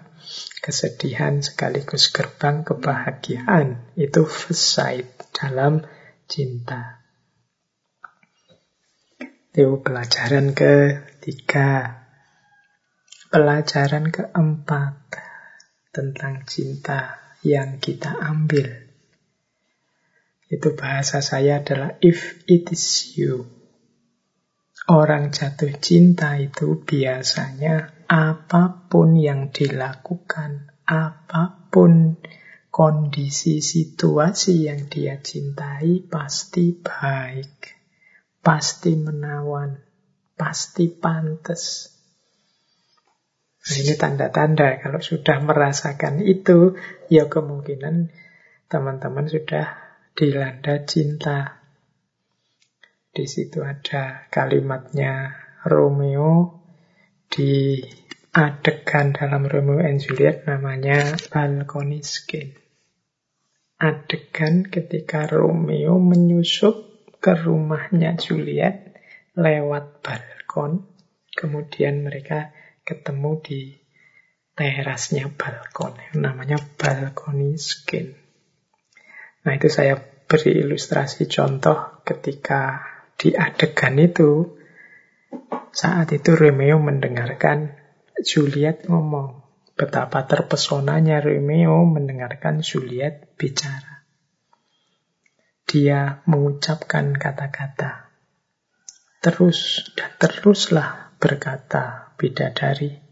kesedihan sekaligus gerbang kebahagiaan. Itu sight dalam cinta. Itu pelajaran ketiga. Pelajaran keempat tentang cinta yang kita ambil itu bahasa saya adalah if it is you. Orang jatuh cinta itu biasanya apa pun yang dilakukan, apa pun kondisi situasi yang dia cintai pasti baik, pasti menawan, pasti pantas. Nah, ini tanda-tanda kalau sudah merasakan itu, ya kemungkinan teman-teman sudah dilanda cinta. Di situ ada kalimatnya Romeo di adegan dalam Romeo and Juliet namanya balcony skin. Adegan ketika Romeo menyusup ke rumahnya Juliet lewat balkon. Kemudian mereka ketemu di terasnya balkon. Namanya balcony skin. Nah itu saya beri ilustrasi contoh ketika di adegan itu saat itu Romeo mendengarkan Juliet ngomong betapa terpesonanya Romeo mendengarkan Juliet bicara. Dia mengucapkan kata-kata. Terus dan teruslah berkata bidadari,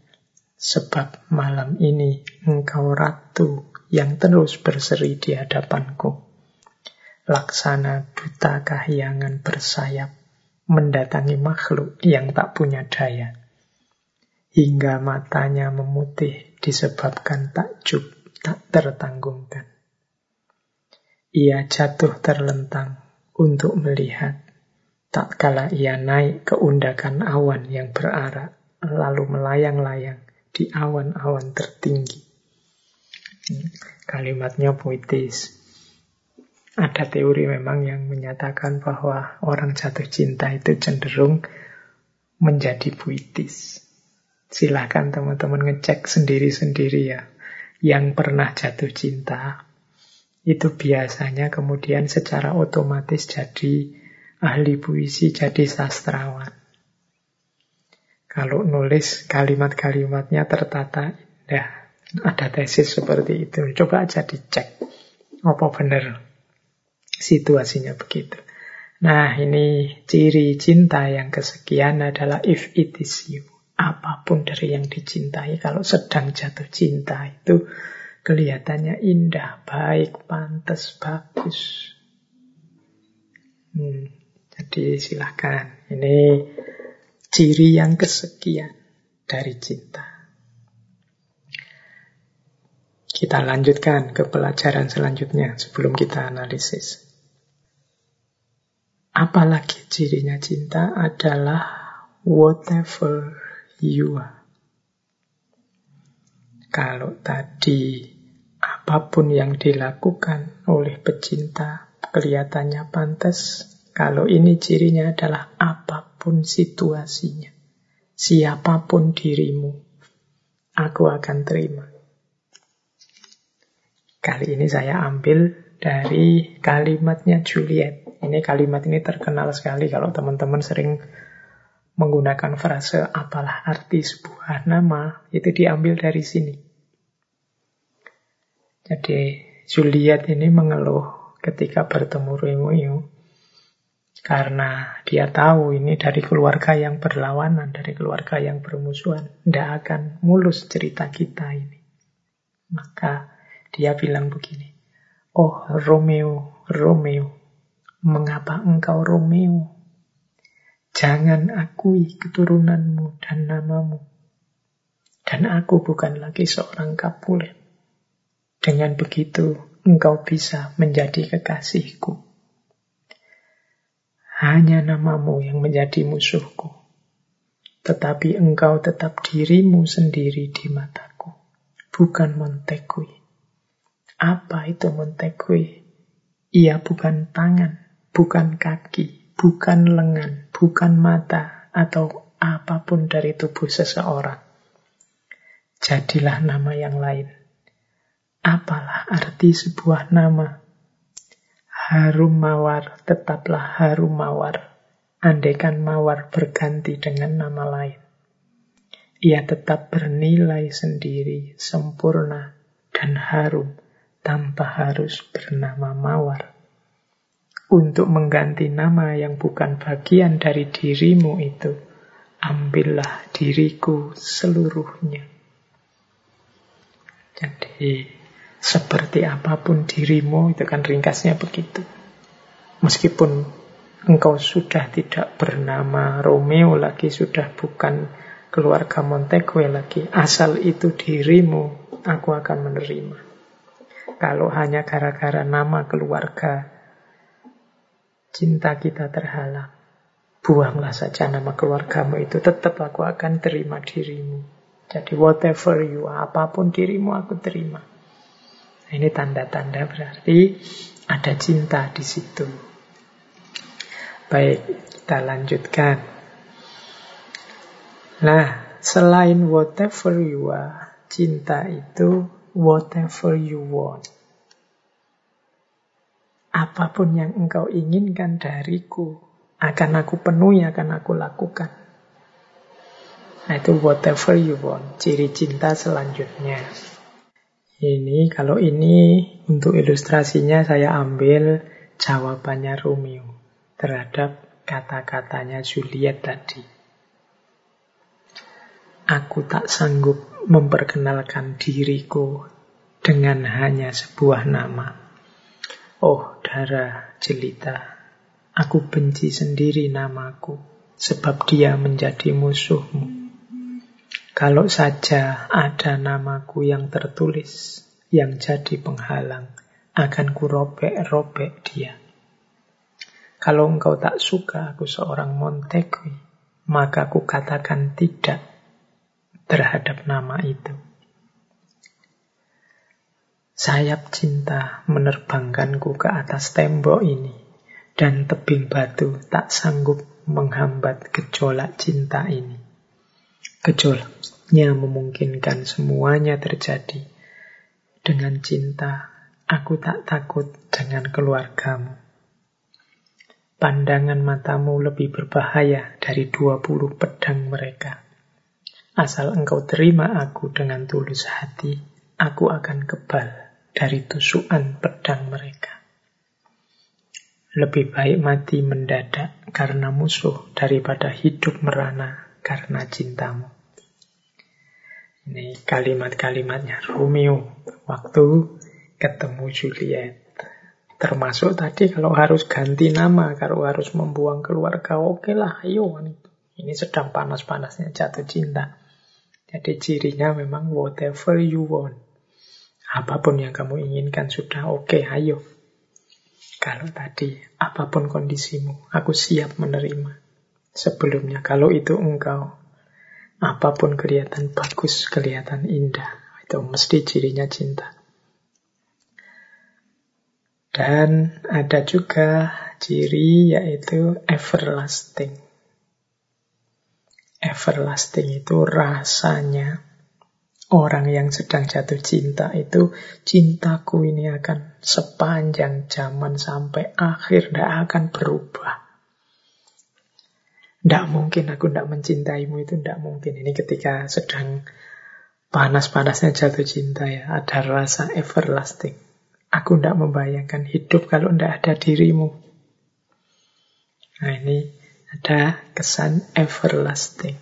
sebab malam ini engkau ratu yang terus berseri di hadapanku. Laksana duta kahyangan bersayap mendatangi makhluk yang tak punya daya. Hingga matanya memutih disebabkan takjub tak tertanggungkan. Ia jatuh terlentang untuk melihat. Tak kala ia naik ke undakan awan yang berarak, lalu melayang-layang di awan-awan tertinggi. Kalimatnya puitis. Ada teori memang yang menyatakan bahwa orang jatuh cinta itu cenderung menjadi puitis. Silahkan teman-teman ngecek sendiri-sendiri ya. Yang pernah jatuh cinta, itu biasanya kemudian secara otomatis jadi ahli puisi, jadi sastrawan. Kalau nulis kalimat-kalimatnya tertata indah, ada tesis seperti itu. Coba aja dicek. Apa benar situasinya begitu. Nah, ini ciri cinta yang kesekian adalah if it is you. Apa pun dari yang dicintai, kalau sedang jatuh cinta itu kelihatannya indah, baik, pantas, bagus. Hmm, jadi silahkan. Ini ciri yang kesekian dari cinta. Kita lanjutkan ke pelajaran selanjutnya sebelum kita analisis. Apalagi cirinya cinta adalah whatever you are. Kalau tadi apa pun yang dilakukan oleh pecinta kelihatannya pantas, kalau ini cirinya adalah apa pun situasinya, siapa pun dirimu, aku akan terima. Kali ini saya ambil dari kalimatnya Juliet. Ini kalimat ini terkenal sekali kalau teman-teman sering menggunakan frase apalah arti sebuah nama, itu diambil dari sini. Jadi Juliet ini mengeluh ketika bertemu Romeo karena dia tahu ini dari keluarga yang berlawanan, dari keluarga yang bermusuhan. Tidak akan mulus cerita kita ini. Maka dia bilang begini, Oh Romeo, Romeo, mengapa engkau Romeo? Jangan akui keturunanmu dan namamu. Dan aku bukan lagi seorang Capulet. Dengan begitu, engkau bisa menjadi kekasihku. Hanya namamu yang menjadi musuhku. Tetapi engkau tetap dirimu sendiri di mataku. Bukan Montekui. Apa itu Montekui? Ia bukan tangan, bukan kaki, bukan lengan, bukan mata, atau apa pun dari tubuh seseorang. Jadilah nama yang lain. Apalah arti sebuah nama? Harum mawar tetaplah harum mawar Andaikan mawar berganti dengan nama lain, ia tetap bernilai sendiri, sempurna, dan harum tanpa harus bernama mawar. Untuk mengganti nama yang bukan bagian dari dirimu itu, ambillah diriku seluruhnya. Jadi, seperti apa pun dirimu, itu kan ringkasnya begitu. Meskipun engkau sudah tidak bernama Romeo lagi, sudah bukan keluarga Montegue lagi. Asal itu dirimu, aku akan menerima. Kalau hanya gara-gara nama keluarga, cinta kita terhalang. Buanglah saja nama keluargamu itu, tetap aku akan terima dirimu. Jadi whatever you apa pun dirimu aku terima. Ini tanda-tanda berarti ada cinta di situ. Baik, kita lanjutkan. Nah, selain whatever you are, cinta itu whatever you want. Apa pun yang engkau inginkan dariku, akan aku penuhi, akan aku lakukan. Nah, itu whatever you want, ciri cinta selanjutnya. Ini, kalau ini untuk ilustrasinya saya ambil jawabannya Romeo terhadap kata-katanya Juliet tadi. Aku tak sanggup memperkenalkan diriku dengan hanya sebuah nama. Oh, darah jelita, aku benci sendiri namaku, sebab dia menjadi musuhmu. Kalau saja ada namaku yang tertulis, yang jadi penghalang, akan kurobek-robek dia. Kalau engkau tak suka aku seorang Montegui, maka aku katakan tidak terhadap nama itu. Sayap cinta menerbangkanku ke atas tembok ini, dan tebing batu tak sanggup menghambat gejolak cinta ini. Gejolaknya memungkinkan semuanya terjadi. Dengan cinta, aku tak takut dengan keluargamu. Pandangan matamu lebih berbahaya dari 20 pedang mereka. Asal engkau terima aku dengan tulus hati, aku akan kebal dari tusukan pedang mereka. Lebih baik mati mendadak karena musuh daripada hidup merana karena cintamu. Ini kalimat-kalimatnya Romeo waktu ketemu Juliet. Termasuk tadi kalau harus ganti nama, kalau harus membuang keluarga, oke lah, ayo. Ini sedang panas-panasnya jatuh cinta. Jadi cirinya memang whatever you want. Apa pun yang kamu inginkan sudah oke, okay, ayo. Kalau tadi, apa pun kondisimu, aku siap menerima. Sebelumnya, kalau itu engkau, apa pun kelihatan bagus, kelihatan indah, itu mesti cirinya cinta. Dan ada juga ciri yaitu everlasting. Everlasting itu rasanya orang yang sedang jatuh cinta itu cintaku ini akan sepanjang zaman sampai akhir tidak akan berubah. Tidak mungkin aku tidak mencintaimu itu tidak mungkin. Ini ketika sedang panas-panasnya jatuh cinta ya, ada rasa everlasting. Aku tidak membayangkan hidup kalau tidak ada dirimu. Nah ini ada kesan everlasting.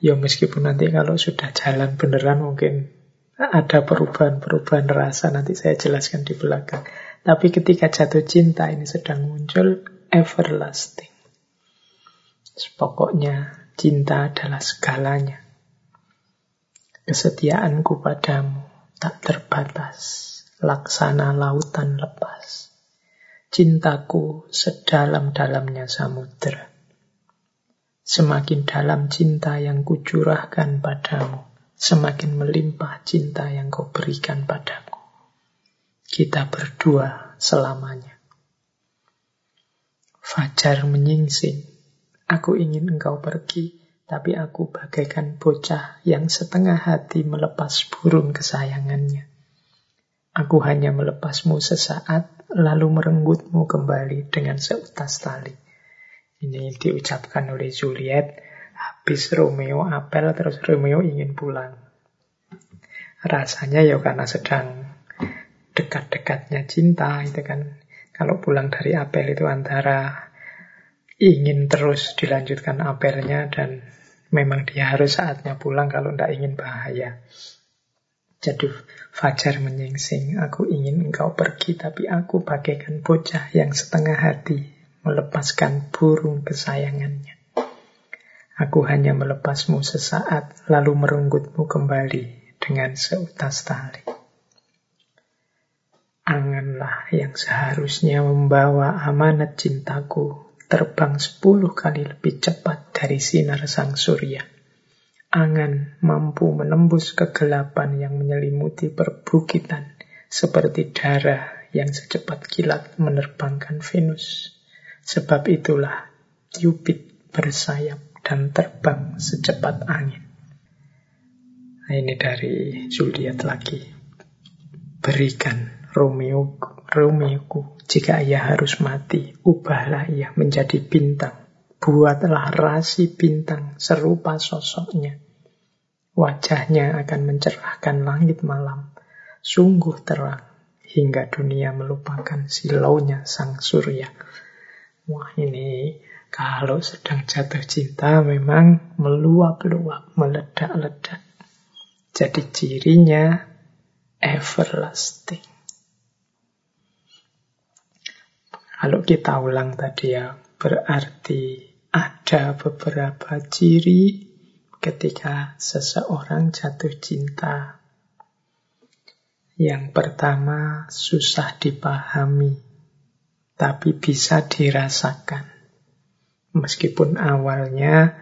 Ya meskipun nanti kalau sudah jalan beneran mungkin ada perubahan-perubahan rasa nanti saya jelaskan di belakang. Tapi ketika jatuh cinta ini sedang muncul everlasting. Pokoknya cinta adalah segalanya. Kesetiaanku padamu tak terbatas laksana lautan lepas. cintaku sedalam-dalamnya samudera. Semakin dalam cinta yang kucurahkan padamu, semakin melimpah cinta yang kau berikan padaku. Kita berdua selamanya. Fajar menyingsing, aku ingin engkau pergi, tapi aku bagaikan bocah yang setengah hati melepas burung kesayangannya. Aku hanya melepasmu sesaat, lalu merenggutmu kembali dengan seutas tali. Ini diucapkan oleh Juliet habis Romeo apel terus Romeo ingin pulang. Rasanya ya karena sedang dekat-dekatnya cinta itu kan. Kalau pulang dari apel itu antara ingin terus dilanjutkan apelnya dan memang dia harus saatnya pulang kalau tidak ingin bahaya. Jadi Fajar menyingsing, aku ingin engkau pergi tapi aku bagaikan bocah yang setengah hati melepaskan burung kesayangannya. Aku hanya melepasmu sesaat, lalu merenggutmu kembali dengan seutas tali. Anganlah yang seharusnya membawa amanat cintaku terbang sepuluh kali lebih cepat dari sinar sang surya. Angan mampu menembus kegelapan yang menyelimuti perbukitan seperti darah yang secepat kilat menerbangkan Venus. Sebab itulah Cupid bersayap dan terbang secepat angin. Nah, ini dari Juliet lagi. Berikan Romeo, Romeoku, jika ia harus mati, ubahlah ia menjadi bintang. Buatlah rasi bintang serupa sosoknya. Wajahnya akan mencerahkan langit malam. Sungguh terang hingga dunia melupakan silaunya sang surya. Wah ini kalau sedang jatuh cinta memang meluap-luap, meledak-ledak. Jadi cirinya everlasting. Kalau kita ulang tadi ya, berarti ada beberapa ciri ketika seseorang jatuh cinta. Yang pertama, susah dipahami tapi bisa dirasakan. Meskipun awalnya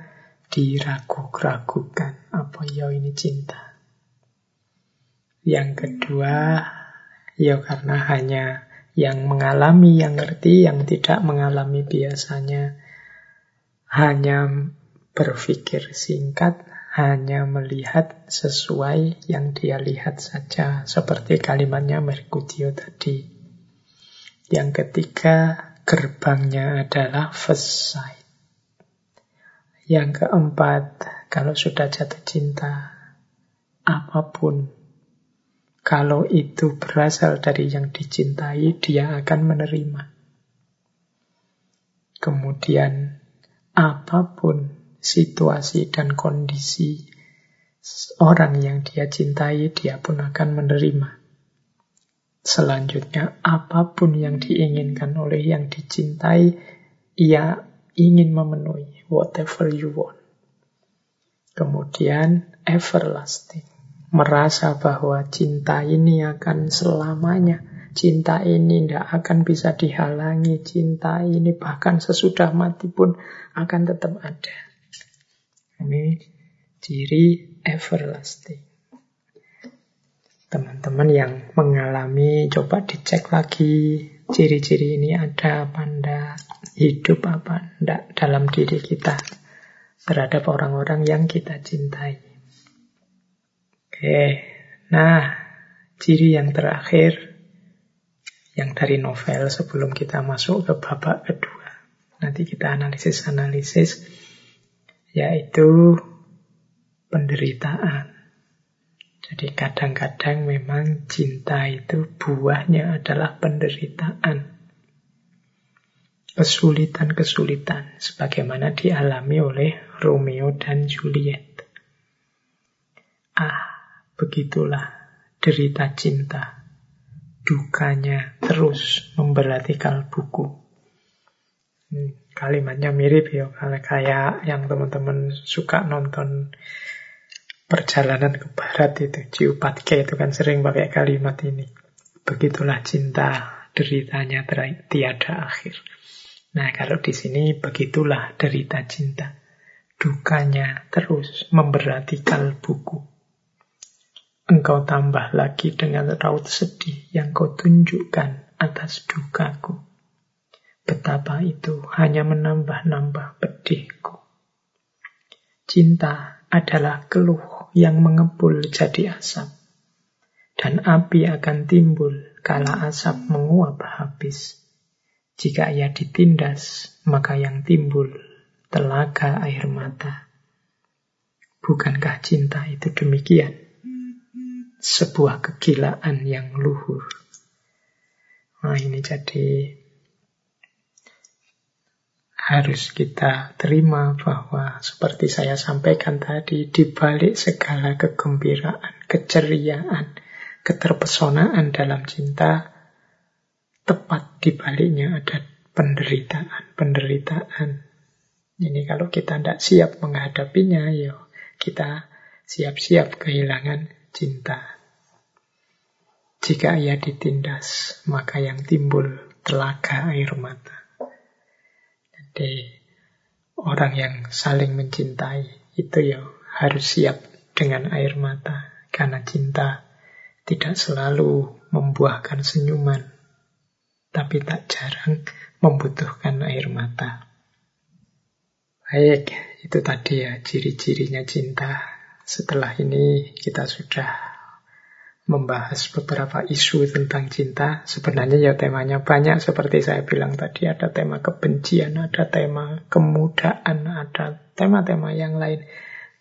diragu-ragukan, apa ya ini cinta. Yang kedua, ya karena hanya yang mengalami, yang ngerti, yang tidak mengalami biasanya hanya berpikir singkat, hanya melihat sesuai yang dia lihat saja, seperti kalimatnya Merkutio tadi. Yang ketiga, gerbangnya adalah first sight. Yang keempat, kalau sudah jatuh cinta, apa pun, kalau itu berasal dari yang dicintai, dia akan menerima. Kemudian, apa pun situasi dan kondisi orang yang dia cintai, dia pun akan menerima. Selanjutnya, apa pun yang diinginkan oleh yang dicintai, ia ingin memenuhi whatever you want. Kemudian, everlasting. Merasa bahwa cinta ini akan selamanya. Cinta ini tidak akan bisa dihalangi. Cinta ini bahkan sesudah mati pun akan tetap ada. Ini ciri everlasting. Teman-teman yang mengalami, coba dicek lagi ciri-ciri ini ada apa enggak, hidup apa enggak dalam diri kita terhadap orang-orang yang kita cintai. Oke, nah ciri yang terakhir yang dari novel sebelum kita masuk ke babak kedua. Nanti kita analisis-analisis yaitu penderitaan. Jadi kadang-kadang memang cinta itu buahnya adalah penderitaan. Kesulitan-kesulitan sebagaimana dialami oleh Romeo dan Juliet. Ah, begitulah derita cinta. Dukanya terus memberati kalbuku. Hmm, kalimatnya mirip ya, kayak yang teman-teman suka nonton perjalanan ke barat itu, Ciupatke itu kan sering pakai kalimat ini. Begitulah cinta, deritanya tiada akhir. Nah, kalau di sini begitulah derita cinta. Dukanya terus memberati kalbuku. Engkau tambah lagi dengan raut sedih yang kau tunjukkan atas dukaku. Betapa itu hanya menambah-nambah pedihku. Cinta adalah keluh yang mengepul jadi asap. Dan api akan timbul kala asap menguap habis. Jika ia ditindas, maka yang timbul telaga air mata. Bukankah cinta itu demikian? Sebuah kegilaan yang luhur. Nah ini jadi harus kita terima bahwa seperti saya sampaikan tadi, di balik segala kegembiraan, keceriaan, keterpesonaan dalam cinta, tepat di baliknya ada penderitaan, penderitaan. Ini kalau kita tidak siap menghadapinya, ya kita siap-siap kehilangan cinta. Jika ia ditindas, maka yang timbul telaga air mata. Jadi orang yang saling mencintai itu ya harus siap dengan air mata. Karena cinta tidak selalu membuahkan senyuman, tapi tak jarang membutuhkan air mata. Baik, itu tadi ya ciri-cirinya cinta. Setelah ini kita sudah membahas beberapa isu tentang cinta. Sebenarnya ya temanya banyak seperti saya bilang tadi ada tema kebencian, ada tema kemudaan, ada tema-tema yang lain.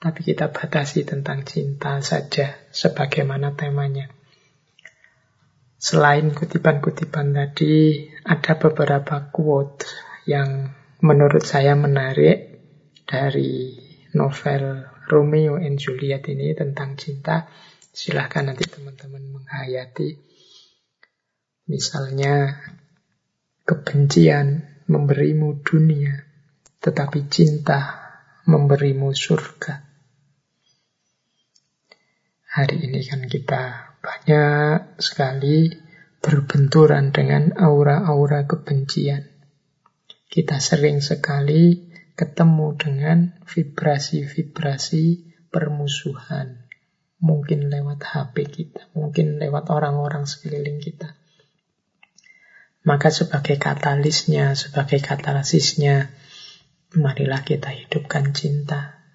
Tapi kita batasi tentang cinta saja sebagaimana temanya. Selain kutipan-kutipan tadi, ada beberapa quote yang menurut saya menarik dari novel Romeo and Juliet ini tentang cinta. Silahkan nanti teman-teman menghayati. Misalnya, kebencian memberimu dunia, tetapi cinta memberimu surga. Hari ini kan kita banyak sekali berbenturan dengan aura-aura kebencian. Kita sering sekali ketemu dengan vibrasi-vibrasi permusuhan. Mungkin lewat HP kita, mungkin lewat orang-orang sekeliling kita. Maka sebagai katalisnya, sebagai katalisisnya, marilah kita hidupkan cinta.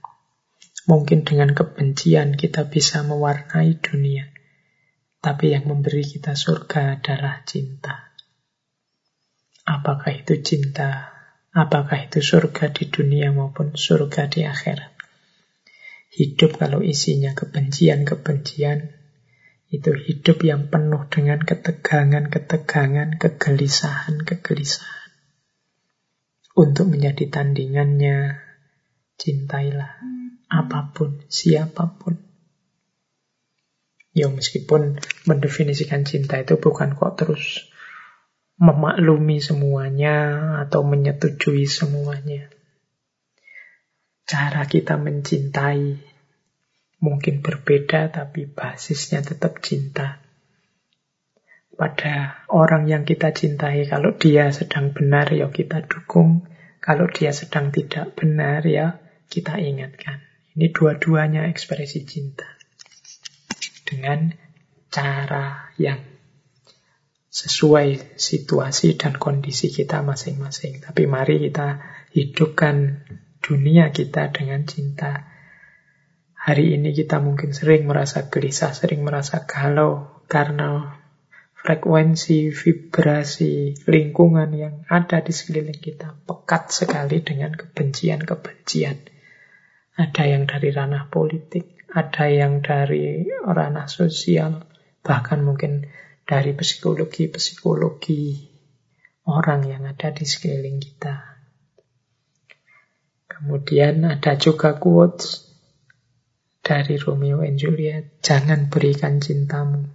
Mungkin dengan kebencian kita bisa mewarnai dunia. Tapi yang memberi kita surga adalah cinta. Apakah itu cinta? Apakah itu surga di dunia maupun surga di akhirat? Hidup kalau isinya kebencian-kebencian, itu hidup yang penuh dengan ketegangan-ketegangan, kegelisahan-kegelisahan. Untuk menjadi tandingannya, cintailah apa pun, siapa pun. Ya meskipun mendefinisikan cinta itu bukan kok terus memaklumi semuanya atau menyetujui semuanya. Cara kita mencintai mungkin berbeda tapi basisnya tetap cinta. Pada orang yang kita cintai, kalau dia sedang benar ya kita dukung, kalau dia sedang tidak benar ya kita ingatkan. Ini dua-duanya ekspresi cinta dengan cara yang sesuai situasi dan kondisi kita masing-masing. Tapi mari kita hidupkan dunia kita dengan cinta. Hari ini kita mungkin sering merasa gelisah, sering merasa galau karena frekuensi, vibrasi, lingkungan yang ada di sekeliling kita pekat sekali dengan kebencian-kebencian. Ada yang dari ranah politik, ada yang dari ranah sosial, bahkan mungkin dari psikologi-psikologi orang yang ada di sekeliling kita. Kemudian ada juga quotes dari Romeo and Juliet, jangan berikan cintamu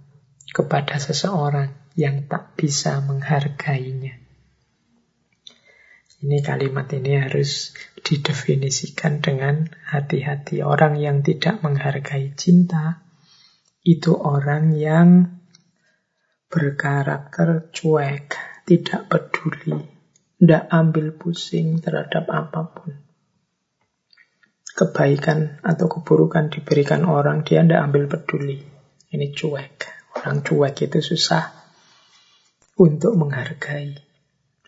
kepada seseorang yang tak bisa menghargainya. Ini kalimat ini harus didefinisikan dengan hati-hati. Orang yang tidak menghargai cinta itu orang yang berkarakter cuek, tidak peduli, tidak ambil pusing terhadap apa pun. Kebaikan atau keburukan diberikan orang, dia tidak ambil peduli. Ini cuek. Orang cuek itu susah untuk menghargai.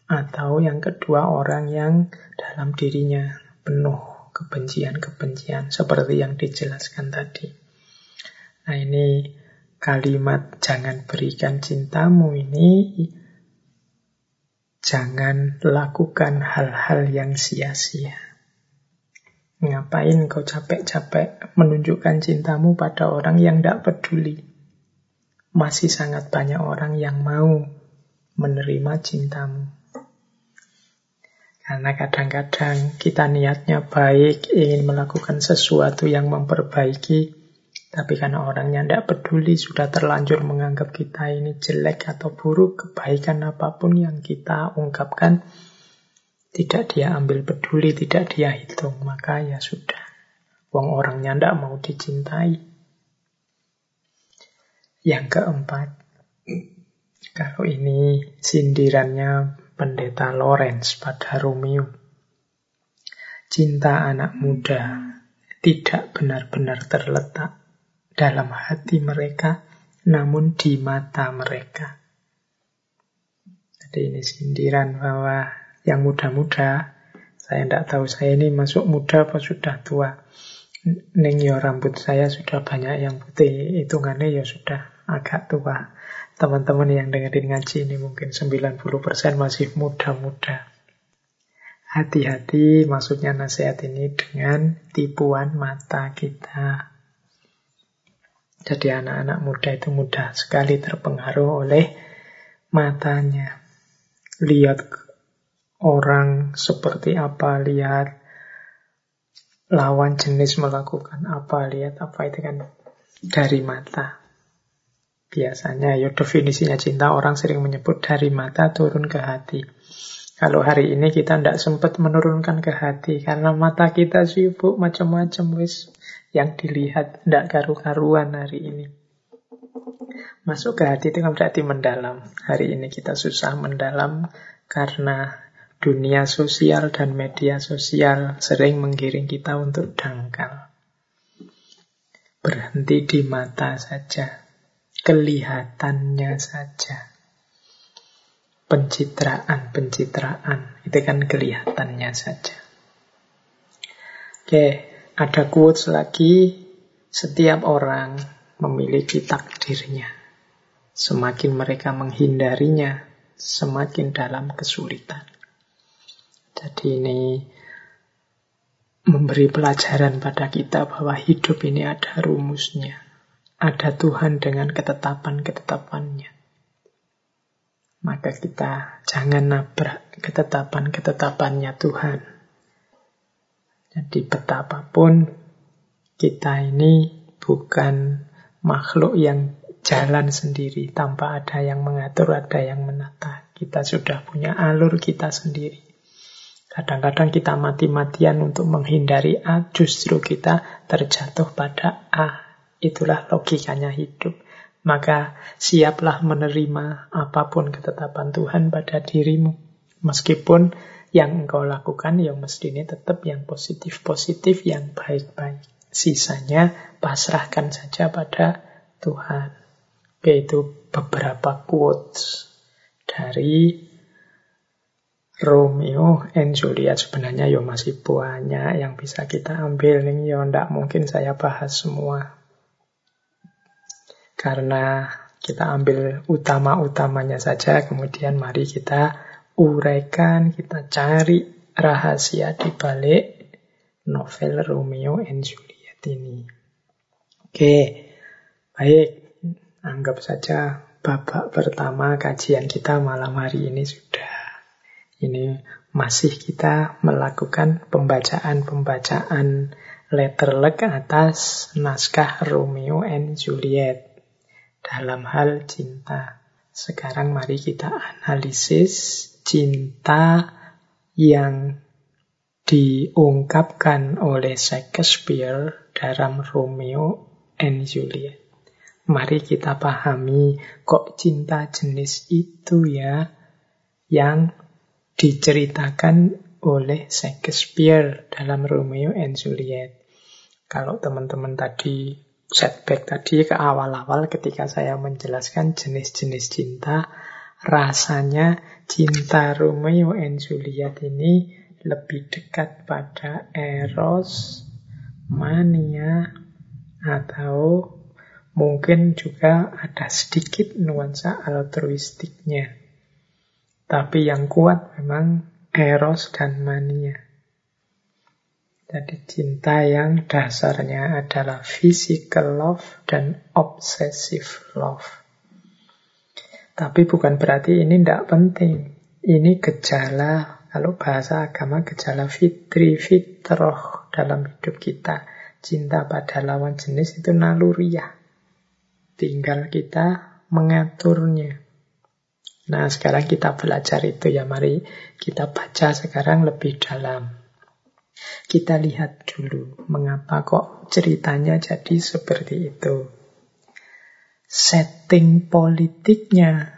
Atau yang kedua, orang yang dalam dirinya penuh kebencian-kebencian, seperti yang dijelaskan tadi. Nah ini kalimat jangan berikan cintamu ini Jangan lakukan hal-hal yang sia-sia. Ngapain kau capek-capek menunjukkan cintamu pada orang yang tidak peduli? Masih sangat banyak orang yang mau menerima cintamu. Karena kadang-kadang kita niatnya baik, ingin melakukan sesuatu yang memperbaiki, tapi karena orangnya tidak peduli, sudah terlanjur menganggap kita ini jelek atau buruk, kebaikan apa pun yang kita ungkapkan, tidak dia ambil peduli, tidak dia hitung, maka ya sudah. Wong orangnya tidak mau dicintai. Yang keempat, kalau ini sindirannya pendeta Lawrence pada Romeo. Cinta anak muda tidak benar-benar terletak dalam hati mereka, namun di mata mereka. Jadi ini sindiran bahwa yang muda-muda, saya tidak tahu saya ini masuk muda apa sudah tua. Neng ya rambut saya sudah banyak yang putih, hitungannya ya sudah agak tua. Teman-teman yang dengerin ngaji ini mungkin 90% masih muda-muda. Hati-hati maksudnya nasihat ini dengan tipuan mata kita. Jadi anak-anak muda itu mudah sekali terpengaruh oleh matanya. Lihat orang seperti apa, lihat lawan jenis melakukan apa, lihat apa itu kan dari mata. Biasanya ya definisinya cinta orang sering menyebut dari mata turun ke hati. Kalau hari ini kita tidak sempat menurunkan ke hati karena mata kita sibuk macam-macam wis yang dilihat tidak karu-karuan hari ini. Masuk ke hati itu kan berarti mendalam. Hari ini kita susah mendalam karena dunia sosial dan media sosial sering menggiring kita untuk dangkal. Berhenti di mata saja, kelihatannya saja. Pencitraan-pencitraan, itu kan kelihatannya saja. Oke, ada quotes lagi, setiap orang memiliki takdirnya. Semakin mereka menghindarinya, semakin dalam kesulitan. Jadi ini memberi pelajaran pada kita bahwa hidup ini ada rumusnya. Ada Tuhan dengan ketetapan-ketetapannya. Maka kita jangan nabrak ketetapan-ketetapannya Tuhan. Jadi betapapun kita ini bukan makhluk yang jalan sendiri tanpa ada yang mengatur, ada yang menata. Kita sudah punya alur kita sendiri. Kadang-kadang kita mati-matian untuk menghindari A, justru kita terjatuh pada A. Itulah logikanya hidup. Maka siaplah menerima apa pun ketetapan Tuhan pada dirimu. Meskipun yang engkau lakukan yang mestinya tetap yang positif-positif, yang baik-baik. Sisanya pasrahkan saja pada Tuhan. Yaitu beberapa quotes dari Romeo and Juliet sebenarnya ya masih banyak yang bisa kita ambil nih ya ndak mungkin saya bahas semua karena kita ambil utama-utamanya saja kemudian mari kita uraikan, kita cari rahasia di balik novel Romeo and Juliet ini. Oke, baik. Anggap saja babak pertama kajian kita malam hari ini sudah. Ini masih kita melakukan pembacaan-pembacaan letter luck atas naskah Romeo and Juliet dalam hal cinta. Sekarang mari kita analisis cinta yang diungkapkan oleh Shakespeare dalam Romeo and Juliet. Mari kita pahami kok cinta jenis itu ya yang diceritakan oleh Shakespeare dalam Romeo and Juliet. Kalau teman-teman tadi setback tadi ke awal-awal ketika saya menjelaskan jenis-jenis cinta, rasanya cinta Romeo and Juliet ini lebih dekat pada eros, mania, atau mungkin juga ada sedikit nuansa altruistiknya. Tapi yang kuat memang eros dan mania. Jadi cinta yang dasarnya adalah physical love dan obsessive love. Tapi bukan berarti ini tidak penting. Ini gejala kalau bahasa agama gejala fitri, fitroh dalam hidup kita. Cinta pada lawan jenis itu naluriah. Tinggal kita mengaturnya. Nah sekarang kita belajar itu ya. Mari kita baca sekarang lebih dalam. Kita lihat dulu mengapa kok ceritanya jadi seperti itu. Setting politiknya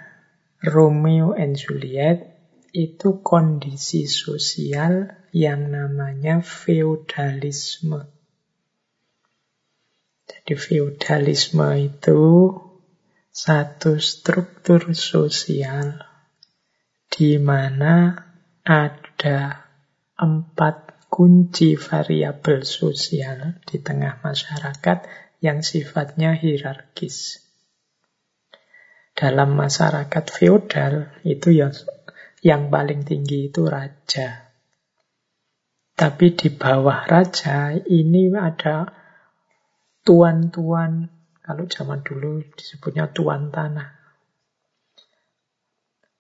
Romeo and Juliet itu kondisi sosial yang namanya feudalisme. Jadi feudalisme itu satu struktur sosial di mana ada empat kunci variabel sosial di tengah masyarakat yang sifatnya hierarkis. Dalam masyarakat feodal itu ya yang paling tinggi itu raja. Tapi di bawah raja ini ada tuan-tuan, kalau zaman dulu disebutnya tuan tanah.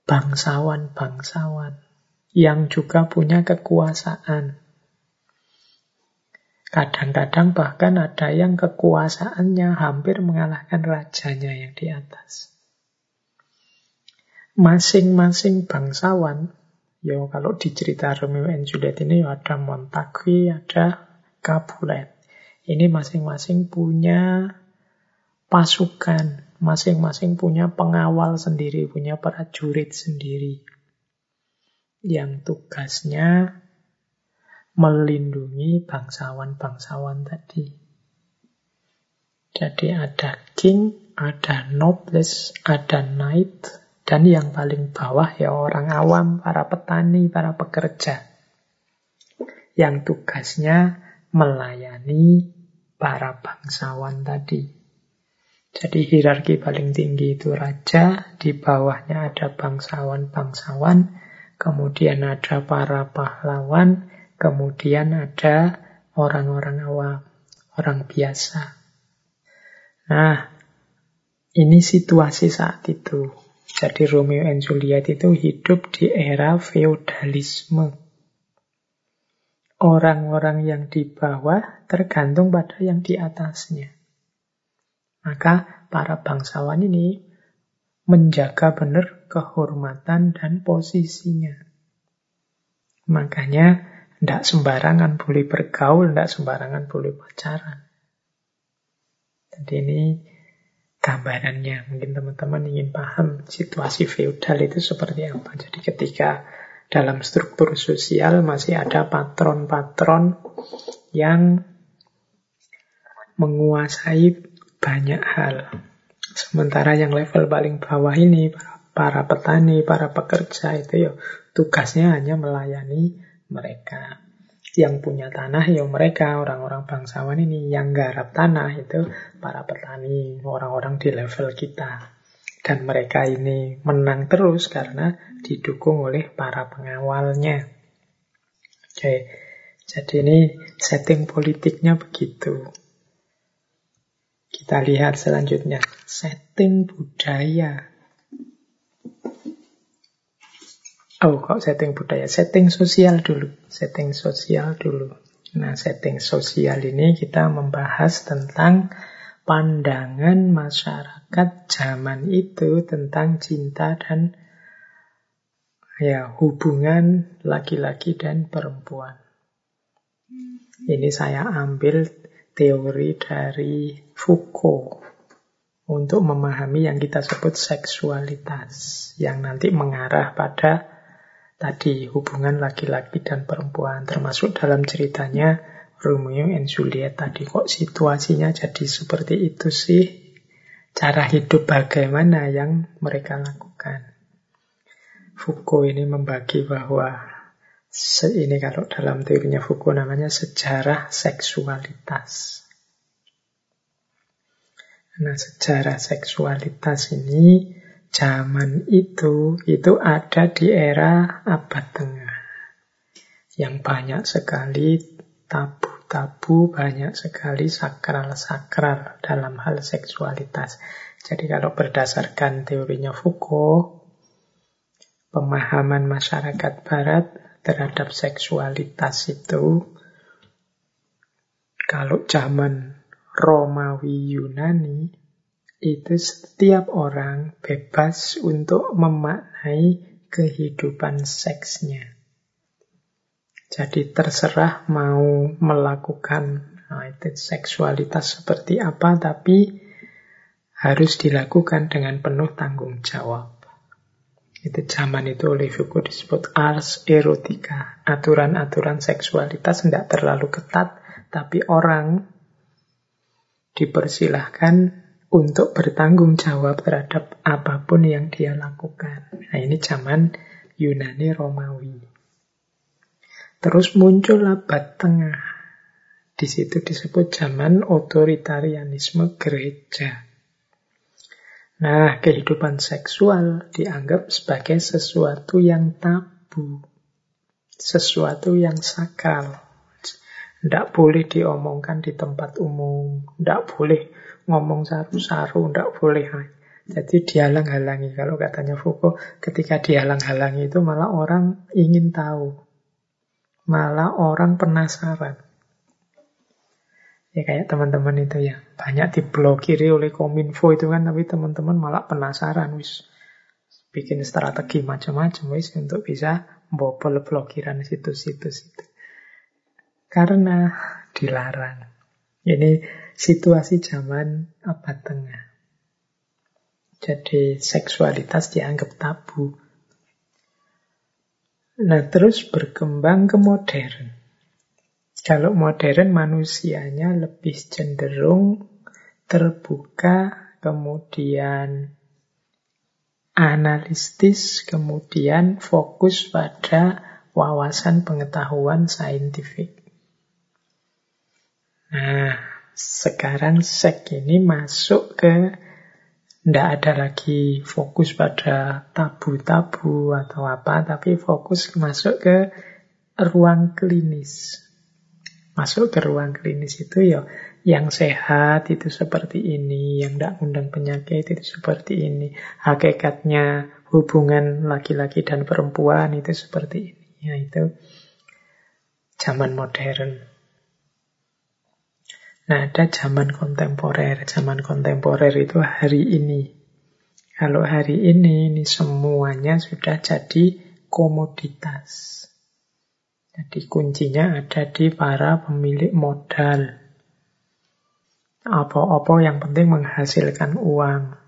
Bangsawan-bangsawan yang juga punya kekuasaan. Kadang-kadang bahkan ada yang kekuasaannya hampir mengalahkan rajanya yang di atas masing-masing bangsawan, ya kalau di cerita Romeo and Juliet ini ya ada Montague, ada Capulet. Ini masing-masing punya pasukan, masing-masing punya pengawal sendiri, punya prajurit sendiri. Yang tugasnya melindungi bangsawan-bangsawan tadi. Jadi ada king, ada nobles, ada knight, dan yang paling bawah ya orang awam, para petani, para pekerja. Yang tugasnya melayani para bangsawan tadi. Jadi hierarki paling tinggi itu raja, di bawahnya ada bangsawan-bangsawan, kemudian ada para pahlawan, kemudian ada orang-orang awam, orang biasa. Nah, ini situasi saat itu. Jadi Romeo and Juliet itu hidup di era feodalisme. Orang-orang yang di bawah tergantung pada yang di atasnya. Maka para bangsawan ini menjaga benar kehormatan dan posisinya. Makanya tidak sembarangan boleh bergaul, tidak sembarangan boleh pacaran. Jadi ini gambarannya. Mungkin teman-teman ingin paham situasi feudal itu seperti apa. Jadi ketika dalam struktur sosial masih ada patron-patron yang menguasai banyak hal. Sementara yang level paling bawah ini, para, para petani, para pekerja itu ya tugasnya hanya melayani mereka yang punya tanah ya mereka orang-orang bangsawan ini yang garap tanah itu para petani orang-orang di level kita. Dan mereka ini menang terus karena didukung oleh para pengawalnya. Oke jadi ini setting politiknya begitu. Kita lihat selanjutnya. Setting budaya Oh, kok setting budaya? Setting sosial dulu. Setting sosial dulu. Nah, setting sosial ini kita membahas tentang pandangan masyarakat zaman itu tentang cinta dan ya hubungan laki-laki dan perempuan. Ini saya ambil teori dari Foucault. untuk memahami yang kita sebut seksualitas yang nanti mengarah pada tadi hubungan laki-laki dan perempuan termasuk dalam ceritanya Romeo and Juliet tadi. Kok situasinya jadi seperti itu sih? Cara hidup bagaimana yang mereka lakukan? Foucault ini membagi bahwa ini kalau dalam teorinya Foucault namanya sejarah seksualitas. Nah, sejarah seksualitas ini zaman itu itu ada di era abad tengah. Yang banyak sekali tabu-tabu, banyak sekali sakral-sakral dalam hal seksualitas. Jadi kalau berdasarkan teorinya Foucault, pemahaman masyarakat barat terhadap seksualitas itu kalau zaman Romawi Yunani itu setiap orang bebas untuk memaknai kehidupan seksnya. Jadi terserah mau melakukan nah itu seksualitas seperti apa, tapi harus dilakukan dengan penuh tanggung jawab. Itu zaman itu oleh Foucault disebut ars erotika. Aturan-aturan seksualitas tidak terlalu ketat, tapi orang dipersilahkan untuk bertanggung jawab terhadap apa pun yang dia lakukan. Nah ini zaman Yunani Romawi. Terus muncul abad tengah. Di situ disebut zaman otoritarianisme gereja. Nah, kehidupan seksual dianggap sebagai sesuatu yang tabu, sesuatu yang sakral. Tidak boleh diomongkan di tempat umum, tidak boleh ngomong saru-saru, tidak boleh. Jadi dihalang-halangi. Kalau katanya Foucault, ketika dihalang-halangi itu malah orang ingin tahu. Malah orang penasaran. Ya kayak teman-teman itu ya, banyak diblokiri oleh Kominfo itu kan, tapi teman-teman malah penasaran wis bikin strategi macam-macam wis untuk bisa bobol blokiran situs-situs itu. Karena dilarang. Ini situasi zaman abad tengah. Jadi seksualitas dianggap tabu. Nah terus berkembang ke modern. Kalau modern manusianya lebih cenderung terbuka, kemudian analistis, kemudian fokus pada wawasan pengetahuan saintifik. Nah, sekarang sek ini masuk ke tidak ada lagi fokus pada tabu-tabu atau apa, tapi fokus masuk ke ruang klinis. Masuk ke ruang klinis itu ya yang sehat itu seperti ini, yang tidak undang penyakit itu seperti ini. Hakikatnya hubungan laki-laki dan perempuan itu seperti ini. Ya itu zaman modern. Nah, ada zaman kontemporer. Zaman kontemporer itu hari ini. Kalau hari ini, ini semuanya sudah jadi komoditas. Jadi kuncinya ada di para pemilik modal. Apa-apa yang penting menghasilkan uang.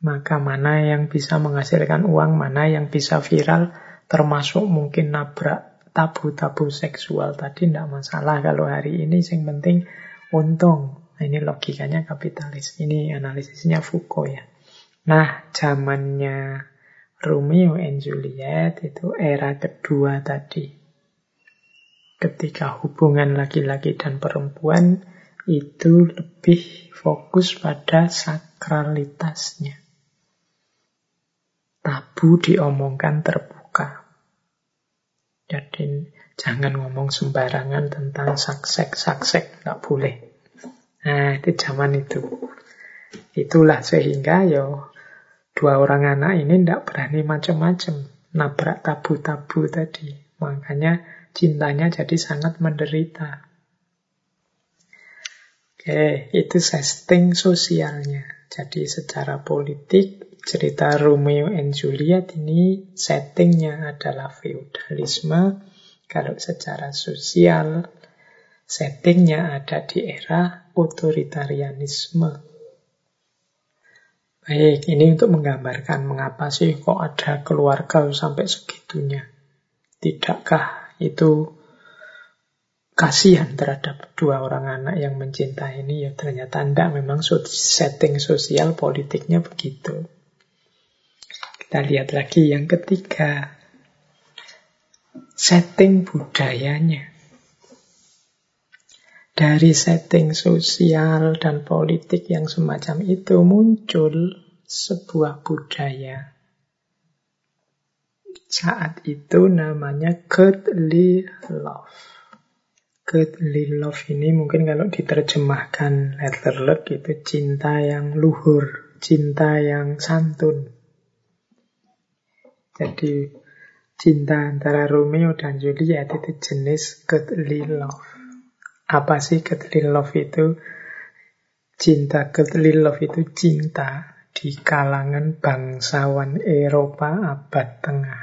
Maka mana yang bisa menghasilkan uang, mana yang bisa viral, termasuk mungkin nabrak tabu-tabu seksual tadi tidak masalah kalau hari ini yang penting untung. Nah, ini logikanya kapitalis. Ini analisisnya Foucault ya. Nah, zamannya Romeo and Juliet itu era kedua tadi ketika hubungan laki-laki dan perempuan itu lebih fokus pada sakralitasnya. Tabu diomongkan terbuka. Jadi jangan ngomong sembarangan tentang saksek-saksek, nggak boleh. Nah, itu zaman itu. Itulah sehingga yo dua orang anak ini tidak berani macam-macam nabrak tabu-tabu tadi. Makanya cintanya jadi sangat menderita. Oke, itu setting sosialnya. Jadi secara politik, cerita Romeo and Juliet ini settingnya adalah feudalisme. Kalau secara sosial, settingnya ada di era otoritarianisme. Baik, ini untuk menggambarkan mengapa sih kok ada keluarga sampai segitunya. Tidakkah itu kasihan terhadap dua orang anak yang mencintai ini? Ya ternyata tidak, memang setting sosial politiknya begitu. Kita lihat lagi yang ketiga. Setting budayanya. Dari setting sosial dan politik yang semacam itu muncul sebuah budaya. Saat itu namanya godly love. Godly love ini mungkin kalau diterjemahkan letter luck itu cinta yang luhur, cinta yang santun. Jadi cinta antara Romeo dan Juliet itu jenis godly love. Apa sih godly love itu? Cinta godly love itu cinta di kalangan bangsawan Eropa abad tengah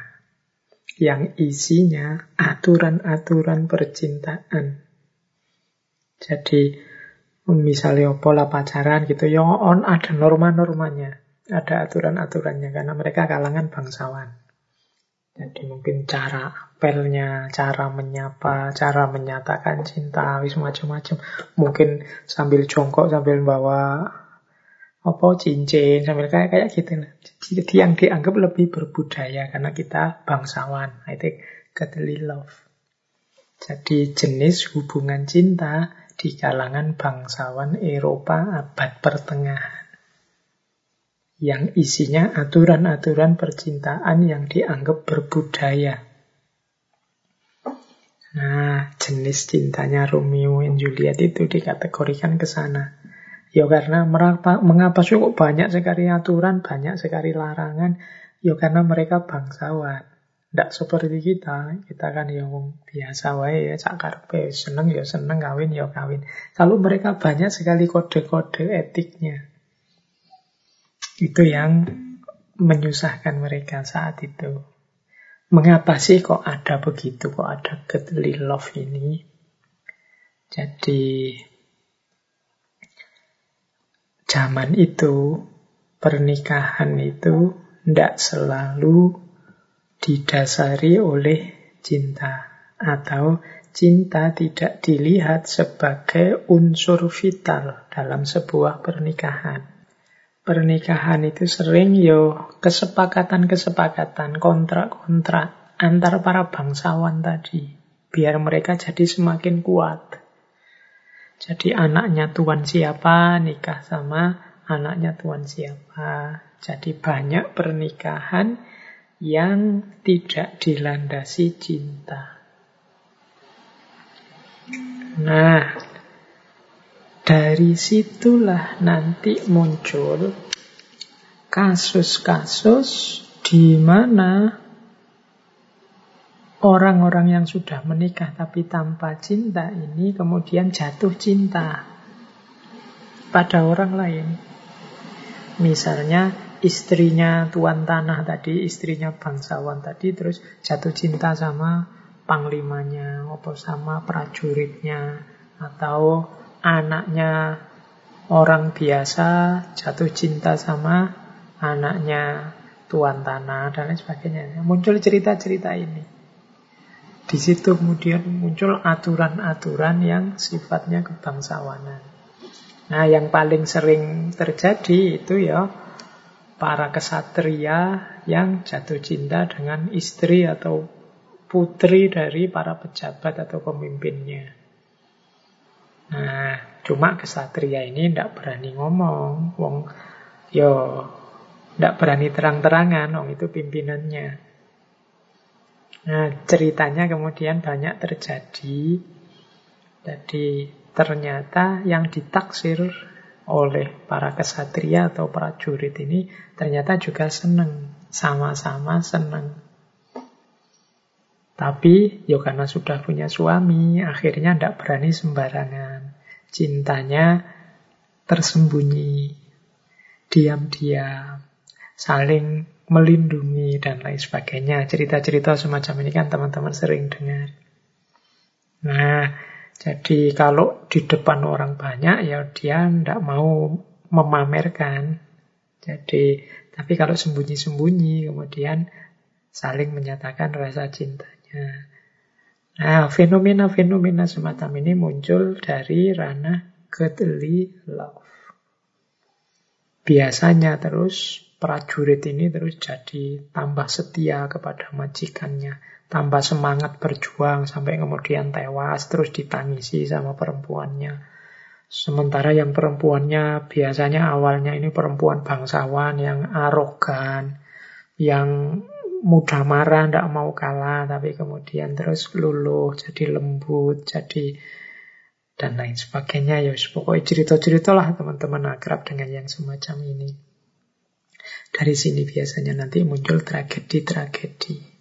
yang isinya aturan-aturan percintaan. Jadi misalnya pola pacaran gitu, ya on ada norma-normanya, ada aturan-aturannya karena mereka kalangan bangsawan. Jadi mungkin cara apelnya, cara menyapa, cara menyatakan cinta, wis macam-macam. Mungkin sambil jongkok, sambil bawa apa cincin, sambil kayak kayak gitu. Jadi yang dianggap lebih berbudaya karena kita bangsawan. Nah, itu godly love. Jadi jenis hubungan cinta di kalangan bangsawan Eropa abad pertengahan yang isinya aturan-aturan percintaan yang dianggap berbudaya. Nah, jenis cintanya Romeo dan Juliet itu dikategorikan ke sana. Ya karena merapa, mengapa kok banyak sekali aturan, banyak sekali larangan? Ya karena mereka bangsawan. Tidak seperti kita, kita kan yang biasa wae ya, cakar seneng ya seneng, kawin ya kawin. Kalau mereka banyak sekali kode-kode etiknya. Itu yang menyusahkan mereka saat itu. Mengapa sih kok ada begitu, kok ada godly love ini? Jadi, zaman itu, pernikahan itu tidak selalu didasari oleh cinta. Atau cinta tidak dilihat sebagai unsur vital dalam sebuah pernikahan pernikahan itu sering yo kesepakatan-kesepakatan, kontrak-kontrak antar para bangsawan tadi. Biar mereka jadi semakin kuat. Jadi anaknya tuan siapa nikah sama anaknya tuan siapa. Jadi banyak pernikahan yang tidak dilandasi cinta. Nah, dari situlah nanti muncul kasus-kasus di mana orang-orang yang sudah menikah tapi tanpa cinta ini kemudian jatuh cinta pada orang lain. Misalnya istrinya tuan tanah tadi, istrinya bangsawan tadi terus jatuh cinta sama panglimanya, atau sama prajuritnya, atau anaknya orang biasa jatuh cinta sama anaknya tuan tanah dan lain sebagainya. Muncul cerita-cerita ini. Di situ kemudian muncul aturan-aturan yang sifatnya kebangsawanan. Nah, yang paling sering terjadi itu ya para kesatria yang jatuh cinta dengan istri atau putri dari para pejabat atau pemimpinnya. Nah, cuma kesatria ini tidak berani ngomong. Wong yo tidak berani terang-terangan, wong itu pimpinannya. Nah, ceritanya kemudian banyak terjadi. Jadi ternyata yang ditaksir oleh para kesatria atau para jurid ini ternyata juga senang, sama-sama senang. Tapi ya karena sudah punya suami, akhirnya tidak berani sembarangan. Cintanya tersembunyi, diam-diam, saling melindungi dan lain sebagainya. Cerita-cerita semacam ini kan teman-teman sering dengar. Nah, jadi kalau di depan orang banyak ya dia tidak mau memamerkan. Jadi, tapi kalau sembunyi-sembunyi kemudian saling menyatakan rasa cintanya. Nah, fenomena-fenomena semacam ini muncul dari ranah godly love. Biasanya terus prajurit ini terus jadi tambah setia kepada majikannya, tambah semangat berjuang sampai kemudian tewas terus ditangisi sama perempuannya. Sementara yang perempuannya biasanya awalnya ini perempuan bangsawan yang arogan, yang mudah marah, tidak mau kalah, tapi kemudian terus luluh, jadi lembut, jadi dan lain sebagainya. Ya pokoknya cerita-cerita lah teman-teman akrab dengan yang semacam ini. Dari sini biasanya nanti muncul tragedi-tragedi.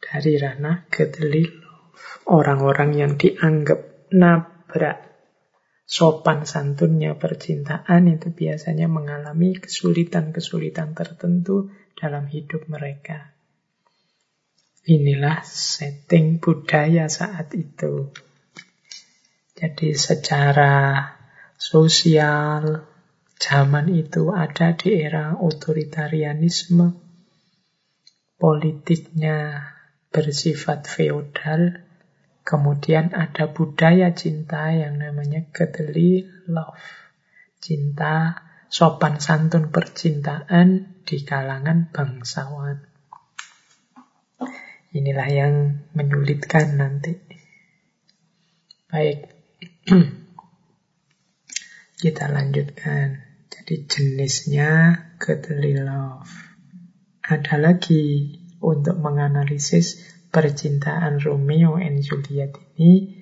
Dari ranah godly Orang-orang yang dianggap nabrak sopan santunnya percintaan itu biasanya mengalami kesulitan-kesulitan tertentu dalam hidup mereka. Inilah setting budaya saat itu. Jadi secara sosial, zaman itu ada di era otoritarianisme, politiknya bersifat feodal, kemudian ada budaya cinta yang namanya godly love. Cinta sopan santun percintaan di kalangan bangsawan. Inilah yang menyulitkan nanti. Baik, Kita lanjutkan. Jadi jenisnya godly love. Ada lagi untuk menganalisis percintaan Romeo and Juliet ini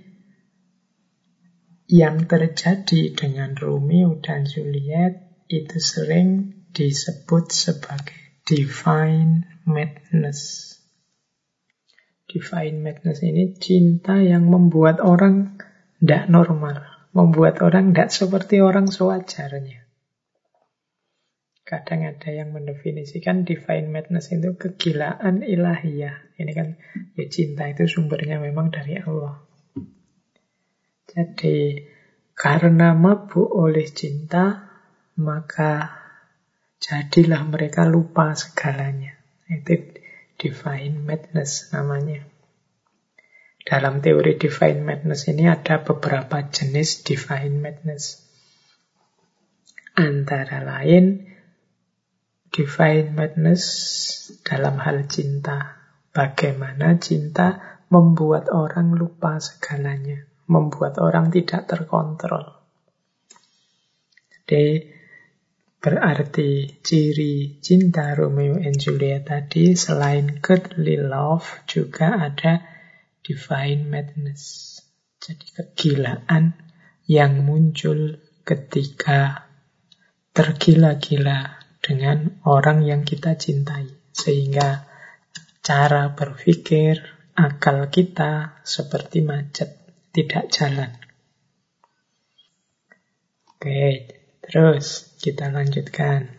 yang terjadi dengan Romeo dan Juliet itu sering disebut sebagai divine madness. Divine madness ini cinta yang membuat orang tidak normal, membuat orang tidak seperti orang sewajarnya. Kadang ada yang mendefinisikan divine madness itu kegilaan ilahiyah. Ini kan ya cinta itu sumbernya memang dari Allah. Jadi karena mabuk oleh cinta, maka jadilah mereka lupa segalanya. Itu divine madness namanya. Dalam teori divine madness ini ada beberapa jenis divine madness. Antara lain divine madness dalam hal cinta. Bagaimana cinta membuat orang lupa segalanya, membuat orang tidak terkontrol. Jadi berarti ciri cinta Romeo and Juliet tadi selain godly love juga ada divine madness. Jadi kegilaan yang muncul ketika tergila-gila dengan orang yang kita cintai. Sehingga cara berpikir, akal kita seperti macet, tidak jalan. Oke, terus kita lanjutkan.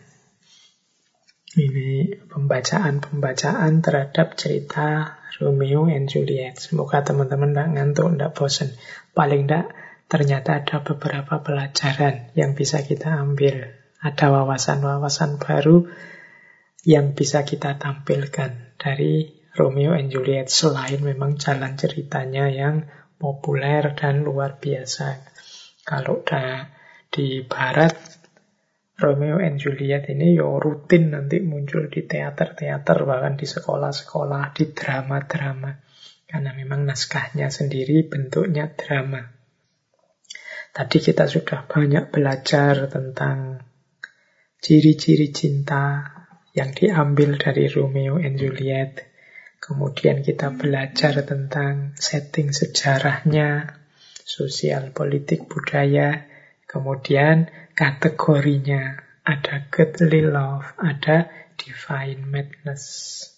Ini pembacaan-pembacaan terhadap cerita Romeo and Juliet. Semoga teman-teman tidak ngantuk, tidak bosan. Paling tidak ternyata ada beberapa pelajaran yang bisa kita ambil. Ada wawasan-wawasan baru yang bisa kita tampilkan dari Romeo and Juliet selain memang jalan ceritanya yang populer dan luar biasa. Kalau di barat Romeo and Juliet ini yo rutin nanti muncul di teater-teater bahkan di sekolah-sekolah di drama-drama karena memang naskahnya sendiri bentuknya drama. Tadi kita sudah banyak belajar tentang ciri-ciri cinta yang diambil dari Romeo and Juliet. Kemudian kita belajar tentang setting sejarahnya, sosial, politik, budaya. Kemudian kategorinya. Ada godly love, ada divine madness,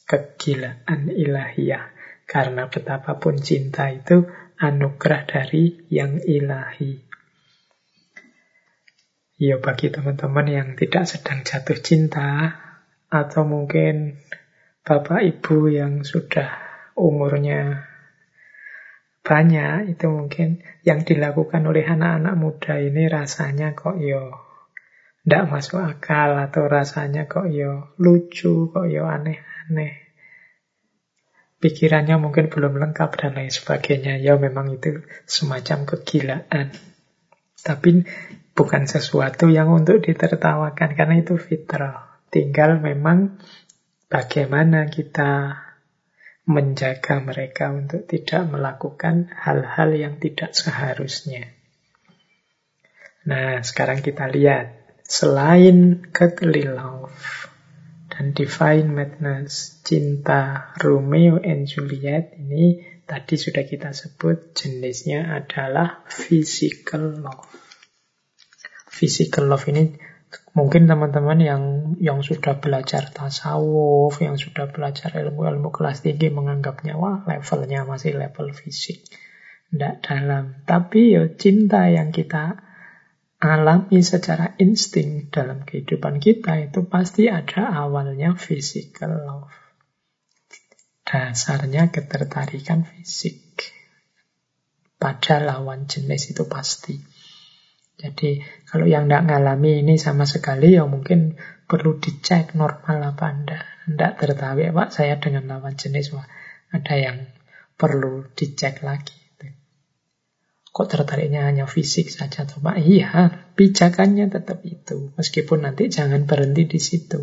kegilaan ilahiyah. Karena betapapun cinta itu anugerah dari yang ilahi. Ya bagi teman-teman yang tidak sedang jatuh cinta, atau mungkin bapak ibu yang sudah umurnya banyak, itu mungkin yang dilakukan oleh anak-anak muda ini rasanya kok yo tidak masuk akal atau rasanya kok yo lucu, kok yo aneh-aneh. Pikirannya mungkin belum lengkap dan lain sebagainya. Ya memang itu semacam kegilaan. Tapi bukan sesuatu yang untuk ditertawakan karena itu fitrah. Tinggal memang bagaimana kita menjaga mereka untuk tidak melakukan hal-hal yang tidak seharusnya. Nah, sekarang kita lihat Selain love dan divine madness, cinta Romeo and Juliet ini tadi sudah kita sebut jenisnya adalah physical love. Physical love ini mungkin teman-teman yang yang sudah belajar tasawuf, yang sudah belajar ilmu-ilmu kelas tinggi menganggapnya wah levelnya masih level fisik. Tidak dalam. Tapi ya cinta yang kita alami secara insting dalam kehidupan kita itu pasti ada awalnya physical love. Dasarnya ketertarikan fisik pada lawan jenis itu pasti. Jadi kalau yang tidak ngalami ini sama sekali ya mungkin perlu dicek normal apa anda. Tidak tertarik pak saya dengan lawan jenis wah ada yang perlu dicek lagi. Kok tertariknya hanya fisik saja tuh Pak? Iya, pijakannya tetap itu. Meskipun nanti jangan berhenti di situ.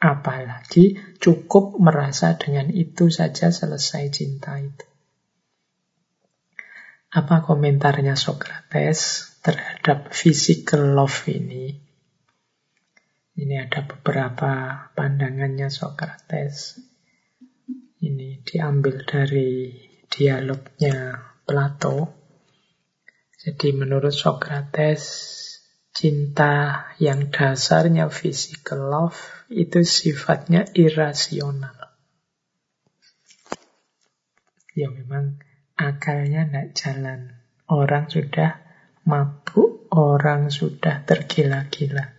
Apalagi cukup merasa dengan itu saja selesai cinta itu. Apa komentarnya Socrates terhadap physical love ini? Ini ada beberapa pandangannya Socrates. Ini diambil dari dialognya Plato jadi menurut Socrates, cinta yang dasarnya physical love itu sifatnya irasional. Ya memang akalnya tidak jalan. Orang sudah mabuk, orang sudah tergila-gila.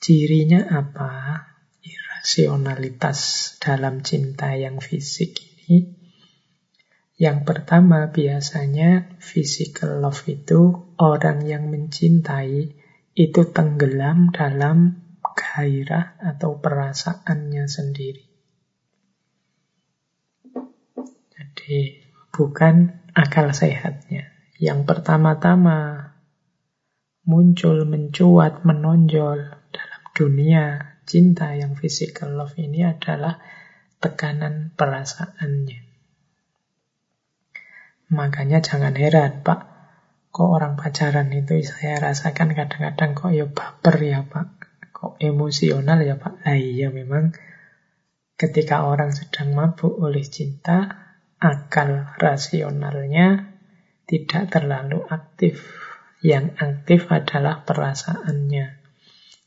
Cirinya apa? Irasionalitas dalam cinta yang fisik ini yang pertama biasanya physical love itu orang yang mencintai itu tenggelam dalam gairah atau perasaannya sendiri. Jadi bukan akal sehatnya. Yang pertama-tama muncul, mencuat, menonjol dalam dunia cinta yang physical love ini adalah tekanan perasaannya. Makanya jangan heran, Pak. Kok orang pacaran itu saya rasakan kadang-kadang kok ya baper ya, Pak. Kok emosional ya, Pak. Nah iya memang ketika orang sedang mabuk oleh cinta, akal rasionalnya tidak terlalu aktif. Yang aktif adalah perasaannya.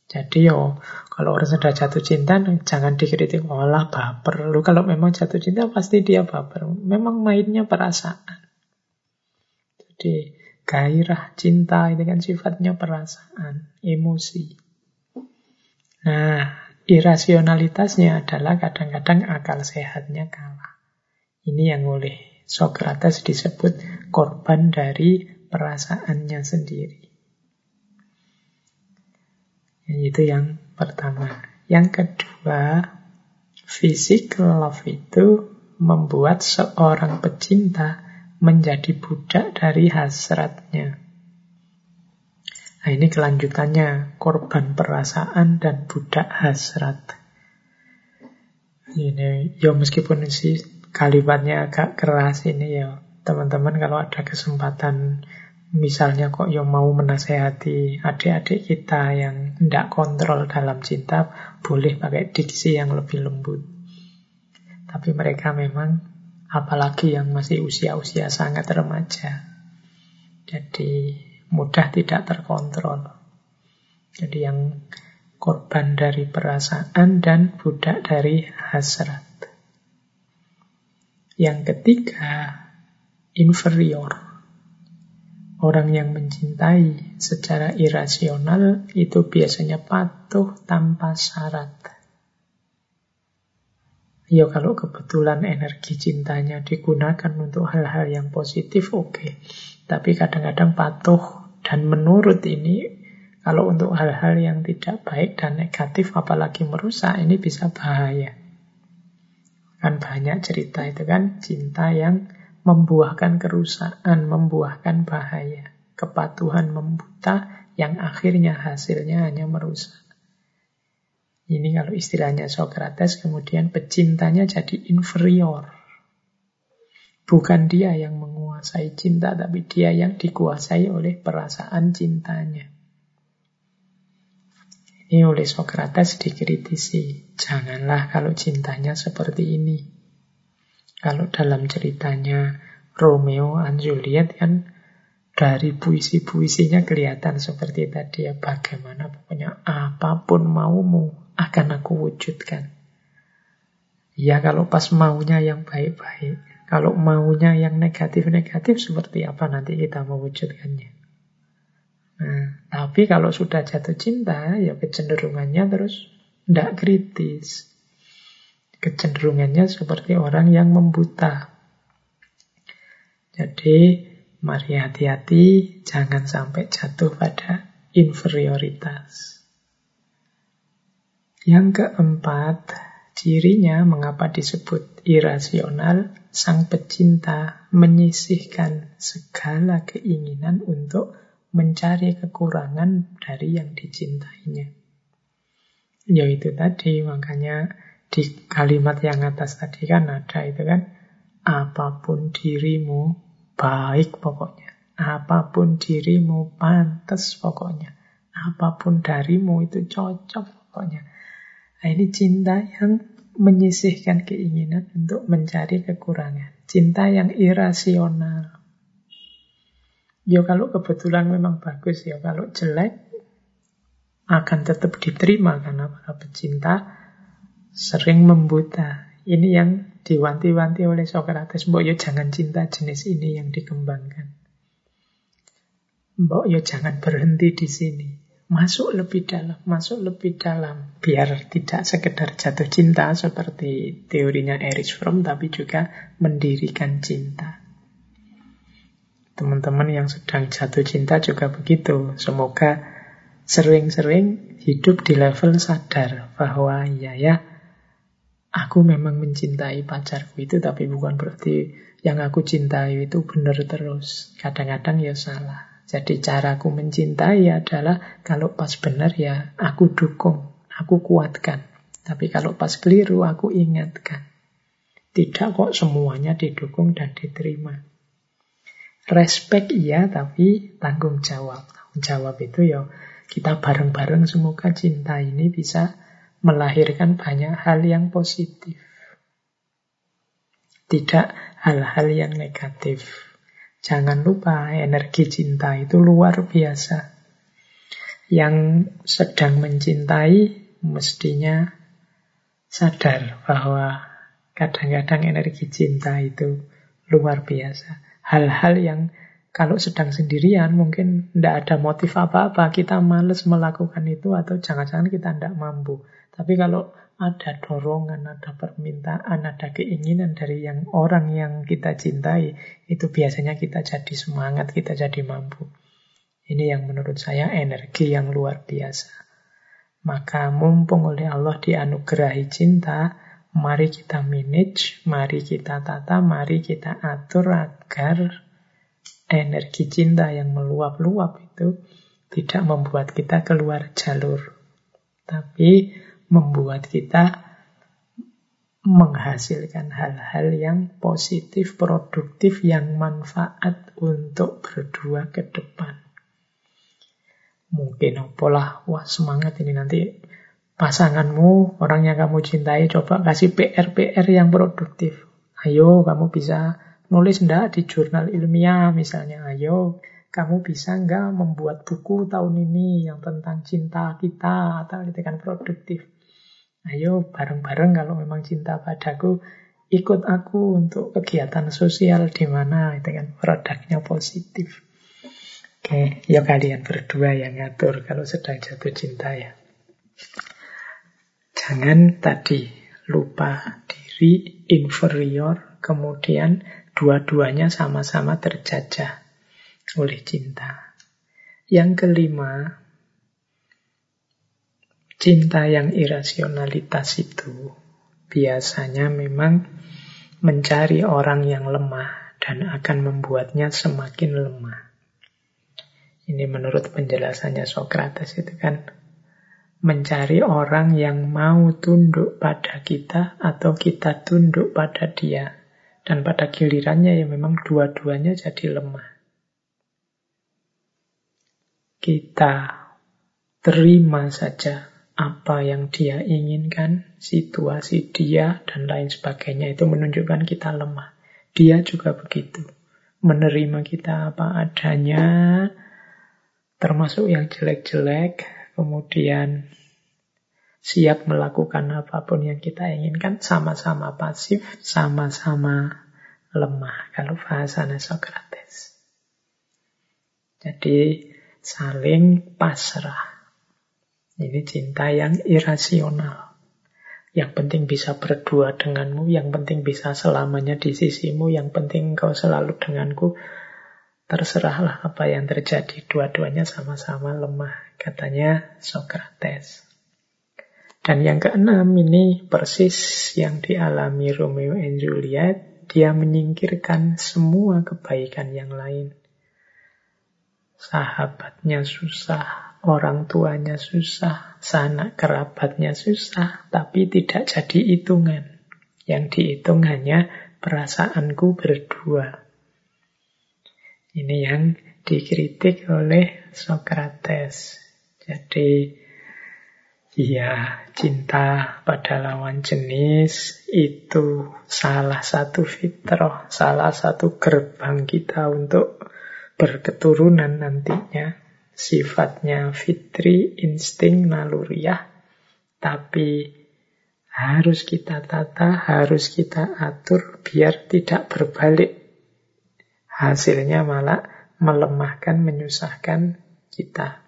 Jadi yo, kalau orang sudah jatuh cinta, jangan dikritik, olah baper. Lu kalau memang jatuh cinta, pasti dia baper. Memang mainnya perasaan. Jadi gairah cinta itu kan sifatnya perasaan, emosi. Nah, irasionalitasnya adalah kadang-kadang akal sehatnya kalah. Ini yang oleh Socrates disebut korban dari perasaannya sendiri. Itu yang pertama. Yang kedua, physical love itu membuat seorang pecinta menjadi budak dari hasratnya. Nah ini kelanjutannya, korban perasaan dan budak hasrat. Ini ya meskipun sih kalimatnya agak keras ini ya teman-teman kalau ada kesempatan misalnya kok yang mau menasehati adik-adik kita yang tidak kontrol dalam cinta boleh pakai diksi yang lebih lembut. Tapi mereka memang apalagi yang masih usia-usia sangat remaja. Jadi mudah tidak terkontrol. Jadi yang korban dari perasaan dan budak dari hasrat. Yang ketiga, inferior. Orang yang mencintai secara irasional itu biasanya patuh tanpa syarat. Ya kalau kebetulan energi cintanya digunakan untuk hal-hal yang positif, oke. Okay. Tapi kadang-kadang patuh Dan menurut ini, kalau untuk hal-hal yang tidak baik dan negatif, apalagi merusak, ini bisa bahaya. Kan banyak cerita itu kan, cinta yang membuahkan kerusakan, membuahkan bahaya. Kepatuhan membuta yang akhirnya hasilnya hanya merusak. Ini kalau istilahnya Socrates, kemudian pecintanya jadi inferior. Bukan dia yang menguasai cinta, tapi dia yang dikuasai oleh perasaan cintanya. Ini oleh Socrates dikritisi. Janganlah kalau cintanya seperti ini. Kalau dalam ceritanya Romeo and Juliet kan dari puisi-puisinya kelihatan seperti tadi ya bagaimana pokoknya apa pun maumu akan aku wujudkan. Ya kalau pas maunya yang baik-baik, kalau maunya yang negatif-negatif seperti apa nanti kita mewujudkannya. Nah, tapi kalau sudah jatuh cinta, ya kecenderungannya terus tidak kritis. Kecenderungannya seperti orang yang membuta. Jadi, mari hati-hati, jangan sampai jatuh pada inferioritas. Yang keempat, cirinya mengapa disebut irasional, sang pecinta menyisihkan segala keinginan untuk mencari kekurangan dari yang dicintainya. Yaitu tadi, makanya di kalimat yang atas tadi kan ada itu kan, apa pun dirimu baik pokoknya, apa pun dirimu pantas pokoknya, apa pun darimu itu cocok pokoknya. Nah ini cinta yang menyisihkan keinginan untuk mencari kekurangan. Cinta yang irasional. Ya kalau kebetulan memang bagus ya. Kalau jelek akan tetap diterima karena para pecinta sering membuta. Ini yang diwanti-wanti oleh Socrates. Mbok yo jangan cinta jenis ini yang dikembangkan. Mbok yo jangan berhenti di sini masuk lebih dalam, masuk lebih dalam, biar tidak sekedar jatuh cinta seperti teorinya Erich Fromm, tapi juga mendirikan cinta. Teman-teman yang sedang jatuh cinta juga begitu. Semoga sering-sering hidup di level sadar bahwa ya ya, aku memang mencintai pacarku itu, tapi bukan berarti yang aku cintai itu benar terus. Kadang-kadang ya salah. Jadi caraku mencintai adalah kalau pas benar ya aku dukung, aku kuatkan. Tapi kalau pas keliru aku ingatkan. Tidak kok semuanya didukung dan diterima. Respect iya, tapi tanggung jawab. Tanggung jawab itu ya kita bareng-bareng semoga cinta ini bisa melahirkan banyak hal yang positif. Tidak hal-hal yang negatif. Jangan lupa energi cinta itu luar biasa. Yang sedang mencintai mestinya sadar bahwa kadang-kadang energi cinta itu luar biasa. Hal-hal yang kalau sedang sendirian mungkin tidak ada motif apa-apa, kita males melakukan itu atau jangan-jangan kita tidak mampu. Tapi kalau ada dorongan, ada permintaan, ada keinginan dari yang orang yang kita cintai, itu biasanya kita jadi semangat, kita jadi mampu. Ini yang menurut saya energi yang luar biasa. Maka mumpung oleh Allah dianugerahi cinta, mari kita manage, mari kita tata, mari kita atur agar energi cinta yang meluap-luap itu tidak membuat kita keluar jalur. Tapi membuat kita menghasilkan hal-hal yang positif, produktif, yang manfaat untuk berdua ke depan. Mungkin apalah, wah semangat ini nanti pasanganmu, orang yang kamu cintai, coba kasih PR-PR yang produktif. Ayo, kamu bisa nulis ndak di jurnal ilmiah misalnya. Ayo, kamu bisa nggak membuat buku tahun ini yang tentang cinta kita atau itu kan produktif. Ayo bareng-bareng kalau memang cinta padaku, ikut aku untuk kegiatan sosial di mana itu kan produknya positif. Oke, ya kalian berdua yang ngatur kalau sedang jatuh cinta ya. Jangan tadi lupa diri inferior, kemudian dua-duanya sama-sama terjajah oleh cinta. Yang kelima, cinta yang irasionalitas itu biasanya memang mencari orang yang lemah dan akan membuatnya semakin lemah. Ini menurut penjelasannya Socrates itu kan mencari orang yang mau tunduk pada kita atau kita tunduk pada dia. Dan pada gilirannya ya memang dua-duanya jadi lemah kita terima saja apa yang dia inginkan, situasi dia, dan lain sebagainya. Itu menunjukkan kita lemah. Dia juga begitu. Menerima kita apa adanya, termasuk yang jelek-jelek, kemudian siap melakukan apa pun yang kita inginkan, sama-sama pasif, sama-sama lemah. Kalau bahasanya Socrates. Jadi saling pasrah. Ini cinta yang irasional. Yang penting bisa berdua denganmu, yang penting bisa selamanya di sisimu, yang penting kau selalu denganku. Terserahlah apa yang terjadi, dua-duanya sama-sama lemah, katanya Socrates. Dan yang keenam ini persis yang dialami Romeo and Juliet, dia menyingkirkan semua kebaikan yang lain sahabatnya susah, orang tuanya susah, sanak kerabatnya susah, tapi tidak jadi hitungan. Yang dihitung hanya perasaanku berdua. Ini yang dikritik oleh Socrates. Jadi, ya, cinta pada lawan jenis itu salah satu fitrah, salah satu gerbang kita untuk berketurunan nantinya. Sifatnya fitri, insting, naluriah. Tapi harus kita tata, harus kita atur biar tidak berbalik. Hasilnya malah melemahkan, menyusahkan kita.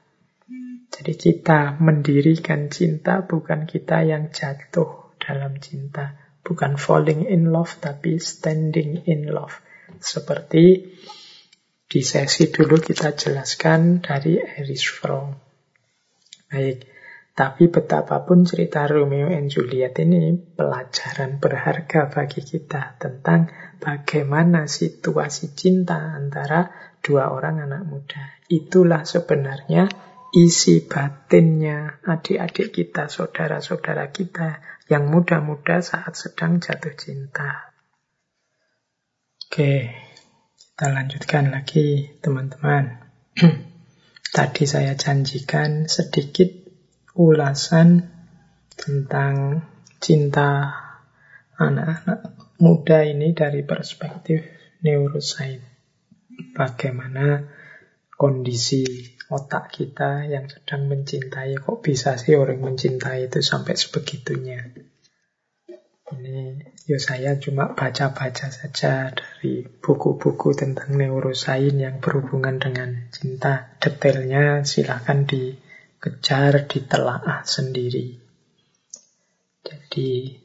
Jadi kita mendirikan cinta bukan kita yang jatuh dalam cinta. Bukan falling in love tapi standing in love. Seperti di sesi dulu kita jelaskan dari Erich Fromm. Baik, tapi betapapun cerita Romeo and Juliet ini pelajaran berharga bagi kita tentang bagaimana situasi cinta antara dua orang anak muda. Itulah sebenarnya isi batinnya adik-adik kita, saudara-saudara kita yang muda-muda saat sedang jatuh cinta. Oke, kita lanjutkan lagi teman-teman. Tadi saya janjikan sedikit ulasan tentang cinta anak-anak muda ini dari perspektif neuroscience. Bagaimana kondisi otak kita yang sedang mencintai, kok bisa sih orang mencintai itu sampai sebegitunya. Ini ya saya cuma baca-baca saja dari buku-buku tentang neurosains yang berhubungan dengan cinta. Detailnya silahkan dikejar, ditelaah sendiri. Jadi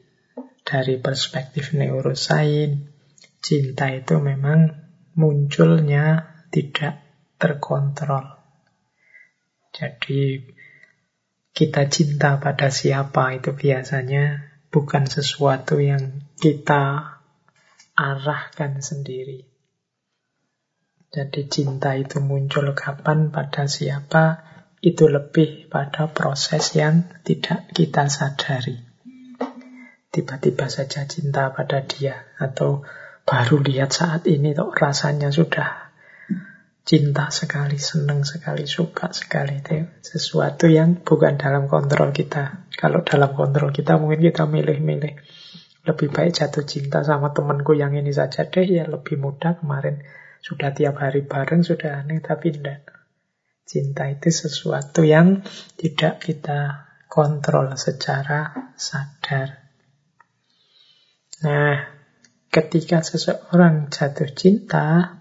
dari perspektif neurosains, cinta itu memang munculnya tidak terkontrol. Jadi kita cinta pada siapa itu biasanya bukan sesuatu yang kita arahkan sendiri. Jadi cinta itu muncul kapan, pada siapa, itu lebih pada proses yang tidak kita sadari. Tiba-tiba saja cinta pada dia, atau baru lihat saat ini, tuh rasanya sudah cinta sekali, senang sekali, suka sekali. Itu sesuatu yang bukan dalam kontrol kita. Kalau dalam kontrol kita mungkin kita milih-milih. Lebih baik jatuh cinta sama temanku yang ini saja deh, ya lebih mudah kemarin. Sudah tiap hari bareng, sudah aneh, tapi tidak. Cinta itu sesuatu yang tidak kita kontrol secara sadar. Nah, ketika seseorang jatuh cinta,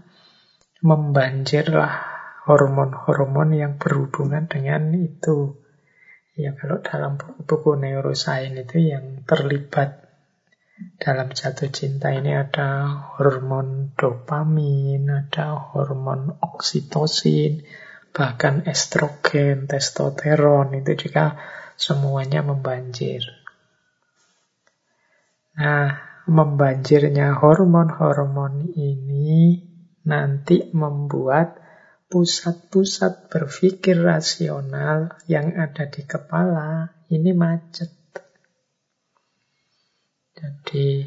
membanjirlah hormon-hormon yang berhubungan dengan itu. Ya kalau dalam buku-buku neuroscience itu yang terlibat dalam jatuh cinta ini ada hormon dopamin, ada hormon oksitosin, bahkan estrogen, testosteron itu juga semuanya membanjir. Nah, membanjirnya hormon-hormon ini nanti membuat pusat-pusat berpikir rasional yang ada di kepala ini macet. Jadi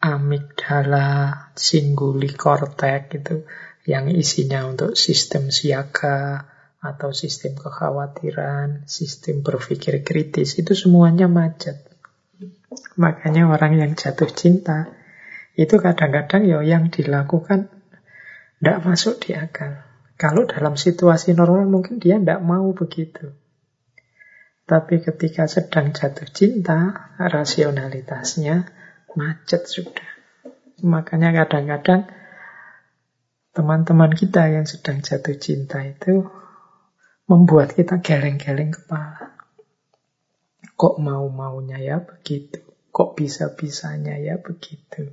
amigdala, singguli kortek itu yang isinya untuk sistem siaga atau sistem kekhawatiran, sistem berpikir kritis, itu semuanya macet. Makanya orang yang jatuh cinta, itu kadang-kadang ya yang dilakukan tidak masuk di akal. Kalau dalam situasi normal mungkin dia tidak mau begitu. Tapi ketika sedang jatuh cinta, rasionalitasnya macet sudah. Makanya kadang-kadang teman-teman kita yang sedang jatuh cinta itu membuat kita geleng-geleng kepala. Kok mau-maunya ya begitu? Kok bisa-bisanya ya begitu?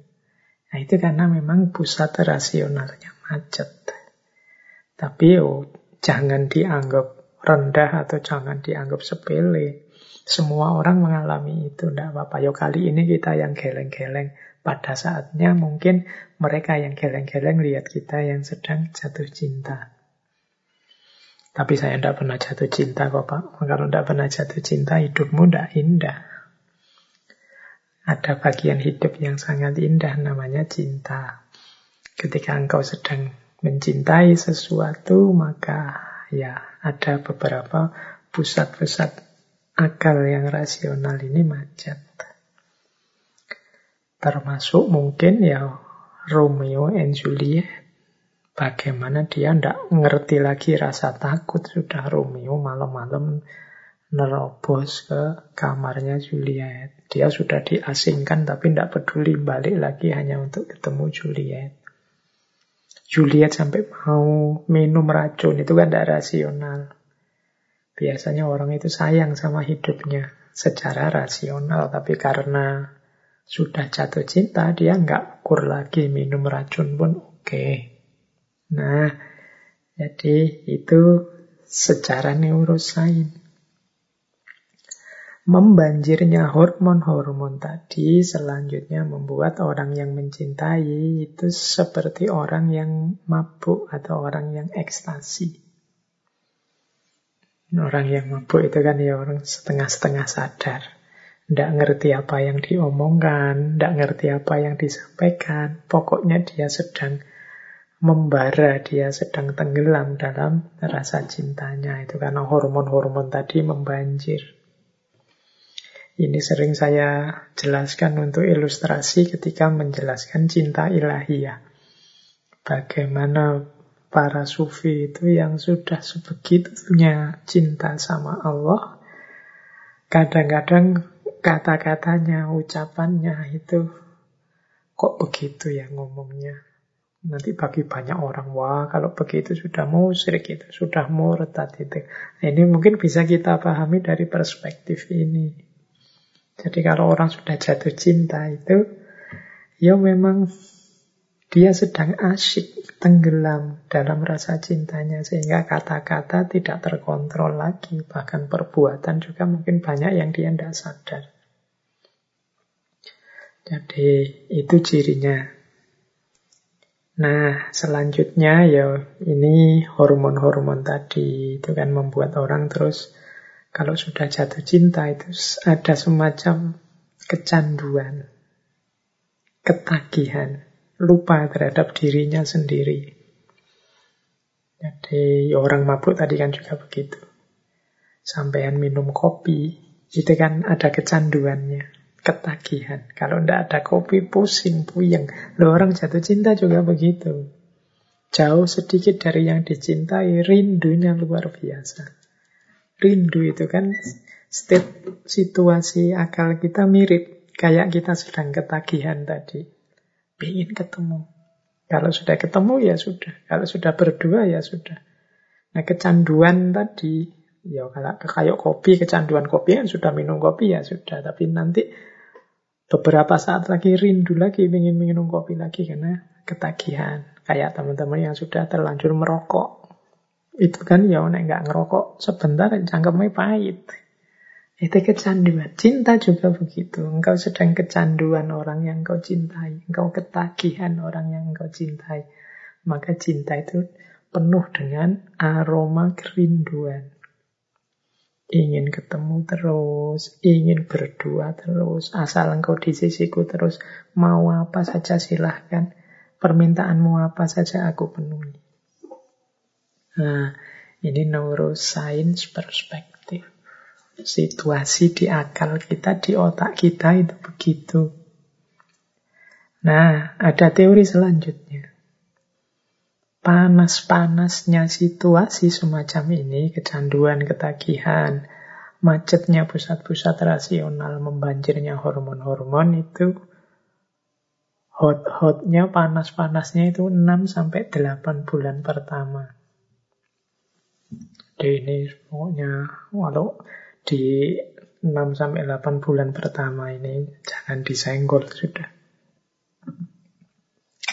Nah itu karena memang pusat rasionalnya macet. Tapi oh, jangan dianggap rendah atau jangan dianggap sepele. Semua orang mengalami itu, tidak apa-apa. Yo kali ini kita yang geleng-geleng, pada saatnya mungkin mereka yang geleng-geleng lihat kita yang sedang jatuh cinta. Tapi saya tidak pernah jatuh cinta kok Pak. Kalau tidak pernah jatuh cinta, hidupmu tidak indah. Ada bagian hidup yang sangat indah namanya cinta. Ketika engkau sedang mencintai sesuatu, maka ya ada beberapa pusat-pusat akal yang rasional ini macet. Termasuk mungkin ya Romeo and Juliet. Bagaimana dia tidak ngerti lagi rasa takut. Sudah Romeo malam-malam nerobos ke kamarnya Juliet. Dia sudah diasingkan tapi tidak peduli balik lagi hanya untuk ketemu Juliet. Juliet sampai mau minum racun itu kan tidak rasional. Biasanya orang itu sayang sama hidupnya secara rasional, tapi karena sudah jatuh cinta, dia nggak kur lagi minum racun pun oke. Okay. Nah, jadi itu secara neuroscience. Membanjirnya hormon-hormon tadi selanjutnya membuat orang yang mencintai itu seperti orang yang mabuk atau orang yang ekstasi. Orang yang mabuk itu kan ya orang setengah-setengah sadar. Tidak ngerti apa yang diomongkan, tidak ngerti apa yang disampaikan. Pokoknya dia sedang membara, dia sedang tenggelam dalam rasa cintanya. Itu karena hormon-hormon tadi membanjir. Ini sering saya jelaskan untuk ilustrasi ketika menjelaskan cinta ilahiyah. Bagaimana para sufi itu yang sudah sebegitunya cinta sama Allah, kadang-kadang kata-katanya, ucapannya itu kok begitu ya ngomongnya. Nanti bagi banyak orang, wah kalau begitu sudah musyrik itu, sudah murtad itu. Nah, ini mungkin bisa kita pahami dari perspektif ini. Jadi kalau orang sudah jatuh cinta itu, ya memang dia sedang asyik tenggelam dalam rasa cintanya sehingga kata-kata tidak terkontrol lagi. Bahkan perbuatan juga mungkin banyak yang dia tidak sadar. Jadi itu cirinya. Nah, selanjutnya ya ini hormon-hormon tadi itu kan membuat orang terus kalau sudah jatuh cinta itu ada semacam kecanduan, ketagihan, lupa terhadap dirinya sendiri. Jadi orang mabuk tadi kan juga begitu. Sampaian minum kopi, itu kan ada kecanduannya ketagihan. Kalau tidak ada kopi, pusing, puyeng. Loh, orang jatuh cinta juga begitu. Jauh sedikit dari yang dicintai, rindunya luar biasa. Rindu itu kan state situasi akal kita mirip. Kayak kita sedang ketagihan tadi. Ingin ketemu. Kalau sudah ketemu ya sudah. Kalau sudah berdua ya sudah. Nah kecanduan tadi, ya kalau kayak kopi, kecanduan kopi yang sudah minum kopi ya sudah. Tapi nanti beberapa saat lagi rindu lagi ingin minum kopi lagi karena ketagihan. Kayak teman-teman yang sudah terlanjur merokok. Itu kan ya nek nggak ngerokok sebentar cangkemnya pahit. Itu kecanduan. Cinta juga begitu. Engkau sedang kecanduan orang yang engkau cintai. Engkau ketagihan orang yang engkau cintai. Maka cinta itu penuh dengan aroma kerinduan. Ingin ketemu terus, ingin berdua terus, asal engkau di sisiku terus, mau apa saja silahkan, permintaanmu apa saja aku penuhi. Nah, ini neuroscience perspektif. Situasi di akal kita, di otak kita itu begitu. Nah, ada teori selanjutnya. Panas-panasnya situasi semacam ini, kecanduan, ketagihan, macetnya pusat-pusat rasional, membanjirnya hormon-hormon itu hot-hotnya, panas-panasnya itu 6 sampai 8 bulan pertama. Jadi ini pokoknya walau di 6 sampai 8 bulan pertama ini jangan disenggol sudah.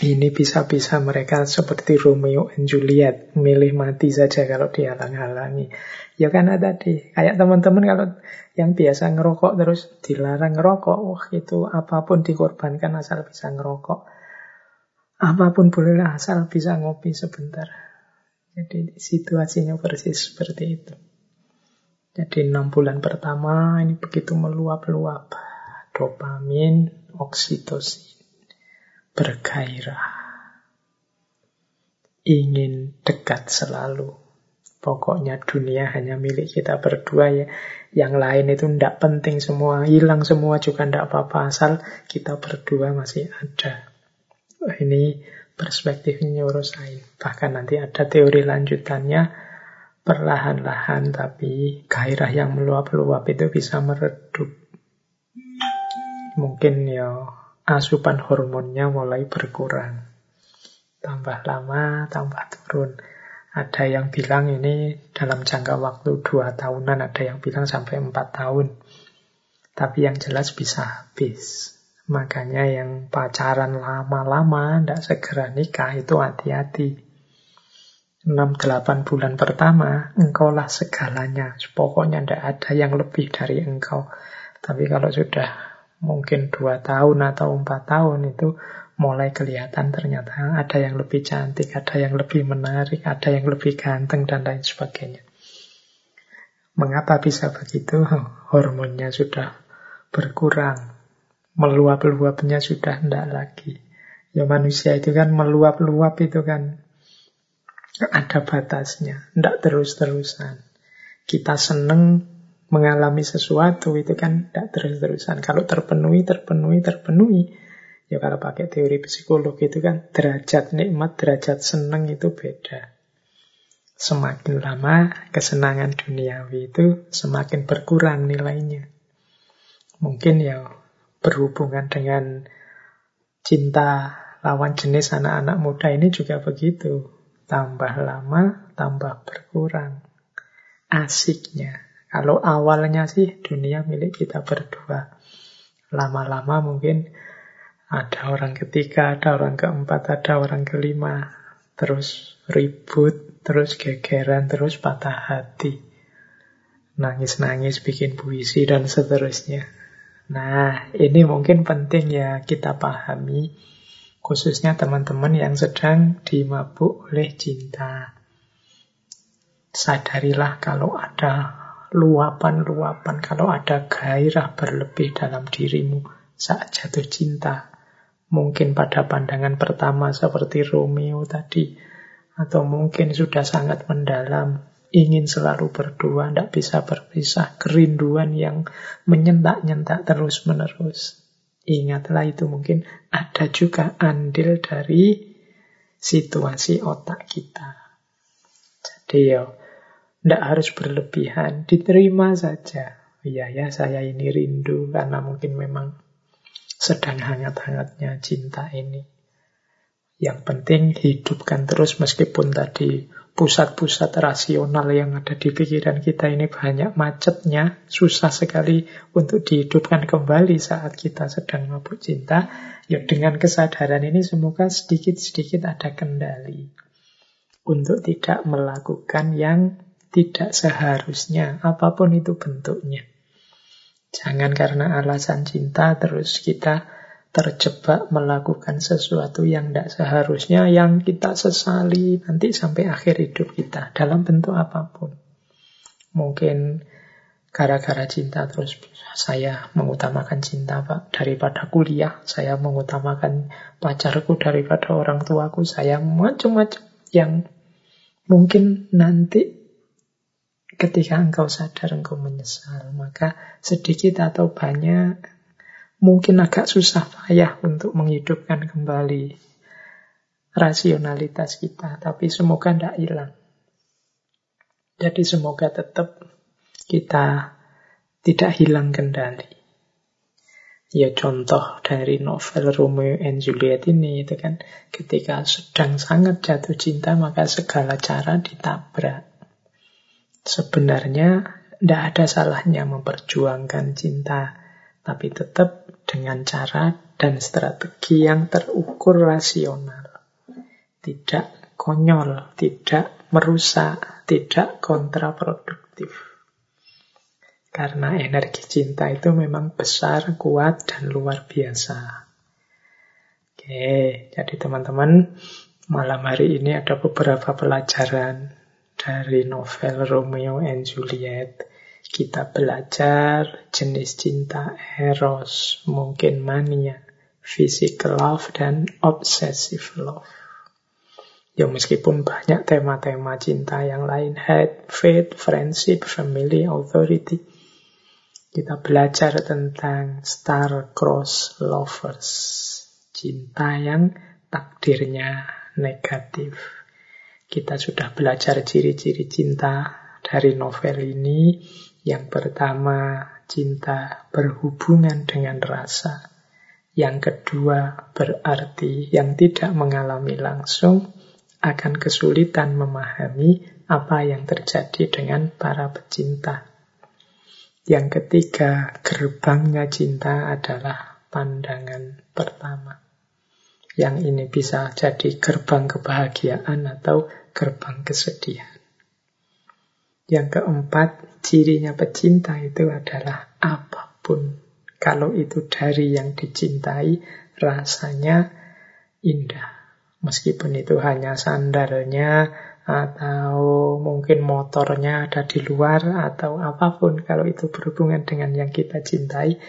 Ini bisa-bisa mereka seperti Romeo and Juliet, milih mati saja kalau dihalang-halangi. Ya karena tadi, kayak teman-teman kalau yang biasa ngerokok terus dilarang ngerokok, wah itu apa pun dikorbankan asal bisa ngerokok. Apa pun bolehlah asal bisa ngopi sebentar. Jadi situasinya persis seperti itu. Jadi enam bulan pertama ini begitu meluap-luap. Dopamin, oksitosin, bergairah. Ingin dekat selalu. Pokoknya dunia hanya milik kita berdua ya. Yang lain itu tidak penting semua. Hilang semua juga tidak apa-apa. Asal kita berdua masih ada. Ini perspektifnya neuroscience. Bahkan nanti ada teori lanjutannya, perlahan-lahan tapi gairah yang meluap-luap itu bisa meredup. Mungkin ya asupan hormonnya mulai berkurang. Tambah lama, tambah turun. Ada yang bilang ini dalam jangka waktu dua tahunan, ada yang bilang sampai empat tahun. Tapi yang jelas bisa habis. Makanya yang pacaran lama-lama, tidak segera nikah, itu hati-hati. 6-8 bulan pertama, engkaulah segalanya. Pokoknya tidak ada yang lebih dari engkau. Tapi kalau sudah mungkin 2 tahun atau 4 tahun itu mulai kelihatan ternyata ada yang lebih cantik, ada yang lebih menarik, ada yang lebih ganteng, dan lain sebagainya. Mengapa bisa begitu? Hormonnya sudah berkurang, meluap-luapnya sudah tidak lagi. Ya manusia itu kan meluap-luap itu kan ada batasnya, tidak terus-terusan. Kita seneng mengalami sesuatu itu kan tidak terus-terusan. Kalau terpenuhi, terpenuhi, terpenuhi. Ya kalau pakai teori psikologi itu kan derajat nikmat, derajat seneng itu beda. Semakin lama kesenangan duniawi itu semakin berkurang nilainya. Mungkin ya berhubungan dengan cinta lawan jenis anak-anak muda ini juga begitu. Tambah lama, tambah berkurang. Asiknya. Kalau awalnya sih dunia milik kita berdua. Lama-lama mungkin ada orang ketiga, ada orang keempat, ada orang kelima. Terus ribut, terus gegeran, terus patah hati. Nangis-nangis bikin puisi dan seterusnya. Nah, ini mungkin penting ya kita pahami, khususnya teman-teman yang sedang dimabuk oleh cinta. Sadarilah kalau ada luapan-luapan, kalau ada gairah berlebih dalam dirimu saat jatuh cinta. Mungkin pada pandangan pertama seperti Romeo tadi, atau mungkin sudah sangat mendalam, ingin selalu berdua, tidak bisa berpisah, kerinduan yang menyentak-nyentak terus-menerus. Ingatlah itu mungkin ada juga andil dari situasi otak kita. Jadi ya, tidak harus berlebihan, diterima saja. Iya ya, saya ini rindu karena mungkin memang sedang hangat-hangatnya cinta ini. Yang penting hidupkan terus meskipun tadi pusat-pusat rasional yang ada di pikiran kita ini banyak macetnya, susah sekali untuk dihidupkan kembali saat kita sedang mabuk cinta. Ya dengan kesadaran ini semoga sedikit-sedikit ada kendali. untuk tidak melakukan yang tidak seharusnya, apa pun itu bentuknya. Jangan karena alasan cinta terus kita terjebak melakukan sesuatu yang tidak seharusnya, yang kita sesali nanti sampai akhir hidup kita, dalam bentuk apa pun. Mungkin gara-gara cinta terus saya mengutamakan cinta pak daripada kuliah, saya mengutamakan pacarku daripada orang tuaku, saya macam-macam yang mungkin nanti ketika engkau sadar engkau menyesal, maka sedikit atau banyak mungkin agak susah payah untuk menghidupkan kembali rasionalitas kita, tapi semoga tidak hilang. Jadi semoga tetap kita tidak hilang kendali. Ya contoh dari novel Romeo and Juliet ini itu kan ketika sedang sangat jatuh cinta maka segala cara ditabrak. Sebenarnya tidak ada salahnya memperjuangkan cinta, tapi tetap dengan cara dan strategi yang terukur rasional. Tidak konyol, tidak merusak, tidak kontraproduktif. Karena energi cinta itu memang besar, kuat, dan luar biasa. Oke, jadi teman-teman, malam hari ini ada beberapa pelajaran dari novel Romeo and Juliet kita belajar jenis cinta eros, mungkin mania, physical love, dan obsessive love. Ya meskipun banyak tema-tema cinta yang lain, hate, faith, friendship, family, authority. Kita belajar tentang star-crossed lovers. Cinta yang takdirnya negatif. Kita sudah belajar ciri-ciri cinta dari novel ini yang pertama, cinta berhubungan dengan rasa. Yang kedua, berarti yang tidak mengalami langsung akan kesulitan memahami apa yang terjadi dengan para pecinta. Yang ketiga, gerbangnya cinta adalah pandangan pertama. Yang ini bisa jadi gerbang kebahagiaan atau gerbang kesedihan. Yang keempat, cirinya pecinta itu adalah apa pun. Kalau itu dari yang dicintai, rasanya indah. Meskipun itu hanya sandalnya, atau mungkin motornya ada di luar, atau apa pun. Kalau itu berhubungan dengan yang kita cintai,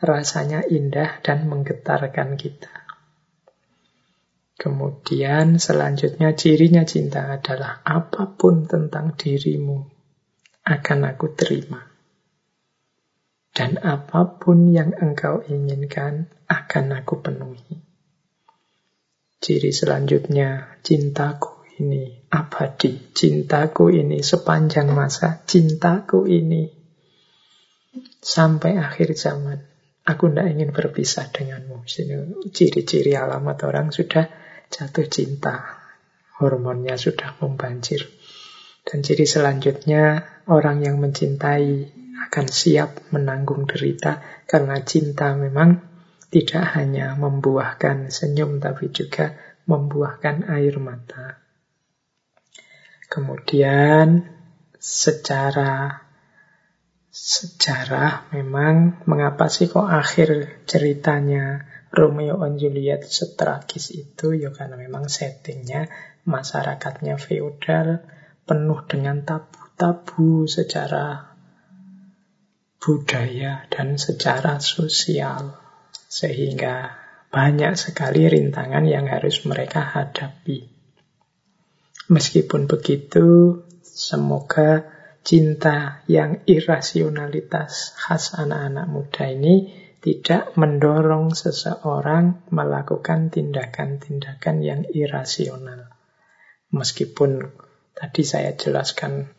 rasanya indah dan menggetarkan kita. Kemudian selanjutnya cirinya cinta adalah apa pun tentang dirimu akan aku terima. Dan apa pun yang engkau inginkan akan aku penuhi. Ciri selanjutnya, cintaku ini abadi. Cintaku ini sepanjang masa. Cintaku ini sampai akhir zaman. Aku tidak ingin berpisah denganmu. Ciri-ciri alamat orang sudah jatuh cinta. Hormonnya sudah membanjir. Dan ciri selanjutnya, orang yang mencintai akan siap menanggung derita karena cinta memang tidak hanya membuahkan senyum tapi juga membuahkan air mata. Kemudian secara sejarah memang mengapa sih kok akhir ceritanya Romeo and Juliet setragis itu ya karena memang settingnya masyarakatnya feodal penuh dengan tabu-tabu secara budaya dan secara sosial. Sehingga banyak sekali rintangan yang harus mereka hadapi. Meskipun begitu, semoga cinta yang irasionalitas khas anak-anak muda ini tidak mendorong seseorang melakukan tindakan-tindakan yang irasional. Meskipun Tadi saya jelaskan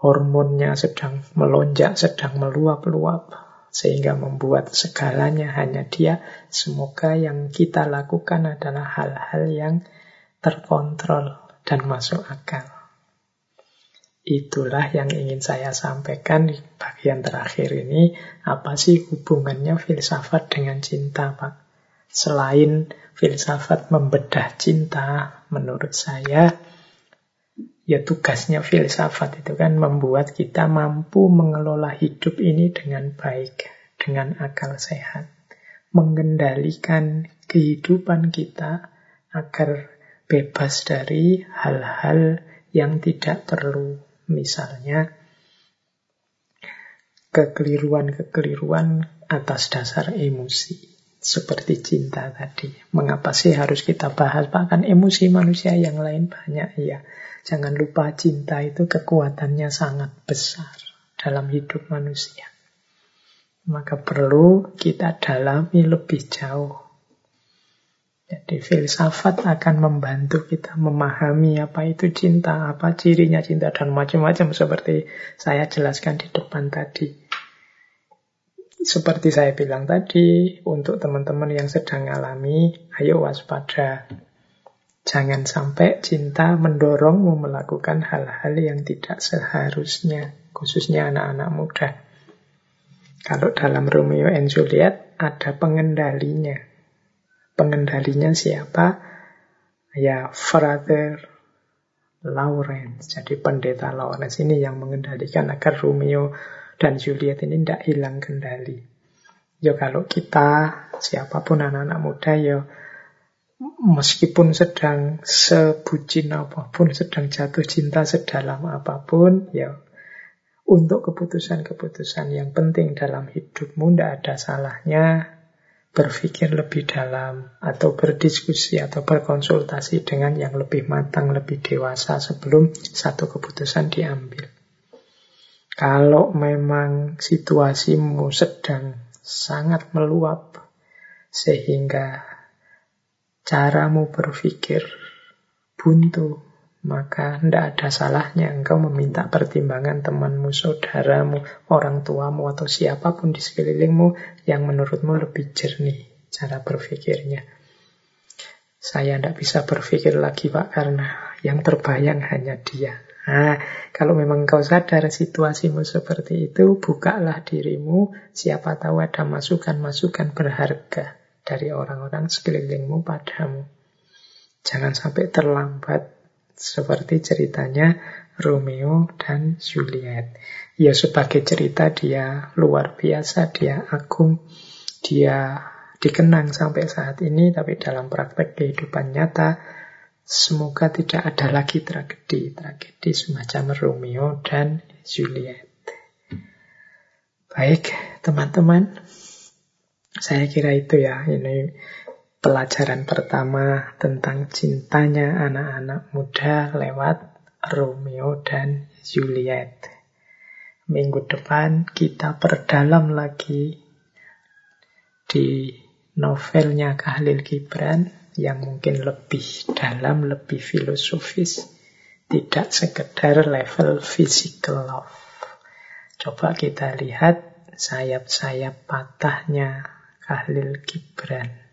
hormonnya sedang melonjak, sedang meluap-luap, sehingga membuat segalanya hanya dia. Semoga yang kita lakukan adalah hal-hal yang terkontrol dan masuk akal. Itulah yang ingin saya sampaikan di bagian terakhir ini. Apa sih hubungannya filsafat dengan cinta, Pak? Selain filsafat membedah cinta, menurut saya Ya tugasnya filsafat itu kan membuat kita mampu mengelola hidup ini dengan baik, dengan akal sehat. Mengendalikan kehidupan kita agar bebas dari hal-hal yang tidak perlu. Misalnya kekeliruan-kekeliruan atas dasar emosi. Seperti cinta tadi. Mengapa sih harus kita bahas? Bahkan emosi manusia yang lain banyak. Ya, jangan lupa cinta itu kekuatannya sangat besar dalam hidup manusia. Maka perlu kita dalami lebih jauh. Jadi filsafat akan membantu kita memahami apa itu cinta, apa cirinya cinta, dan macam-macam seperti saya jelaskan di depan tadi. Seperti saya bilang tadi, untuk teman-teman yang sedang alami, ayo waspada. Jangan sampai cinta mendorongmu melakukan hal-hal yang tidak seharusnya, khususnya anak-anak muda. Kalau dalam Romeo and Juliet ada pengendalinya. Pengendalinya siapa? Ya, Father Lawrence. Jadi pendeta Lawrence ini yang mengendalikan agar Romeo dan Juliet ini tidak hilang kendali. Ya kalau kita, siapa pun anak-anak muda ya meskipun sedang sebucin apa pun, sedang jatuh cinta sedalam apa pun, ya untuk keputusan-keputusan yang penting dalam hidupmu tidak ada salahnya berpikir lebih dalam atau berdiskusi atau berkonsultasi dengan yang lebih matang, lebih dewasa sebelum satu keputusan diambil. Kalau memang situasimu sedang sangat meluap sehingga caramu berpikir buntu, maka tidak ada salahnya engkau meminta pertimbangan temanmu, saudaramu, orang tuamu, atau siapa pun di sekelilingmu yang menurutmu lebih jernih cara berpikirnya. Saya tidak bisa berpikir lagi Pak karena yang terbayang hanya dia. Nah, kalau memang kau sadar situasimu seperti itu, bukalah dirimu, siapa tahu ada masukan-masukan berharga dari orang-orang sekelilingmu padamu. Jangan sampai terlambat seperti ceritanya Romeo dan Juliet. Ya sebagai cerita dia luar biasa, dia agung, dia dikenang sampai saat ini, tapi dalam praktek kehidupan nyata Semoga tidak ada lagi tragedi-tragedi semacam Romeo dan Juliet. Baik, teman-teman. Saya kira itu ya. Ini pelajaran pertama tentang cintanya anak-anak muda lewat Romeo dan Juliet. Minggu depan kita perdalam lagi di novelnya Khalil Gibran yang mungkin lebih dalam, lebih filosofis, tidak sekedar level physical love. Coba kita lihat sayap-sayap patahnya Khalil Gibran.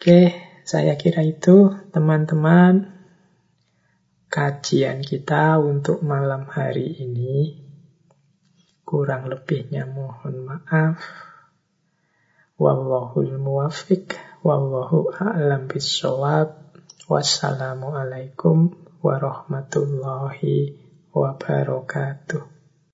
Oke, saya kira itu teman-teman kajian kita untuk malam hari ini. Kurang lebihnya mohon maaf. Wallahul muwafiq. Wallahu a'lam bisawab. Wassalamualaikum warahmatullahi wabarakatuh.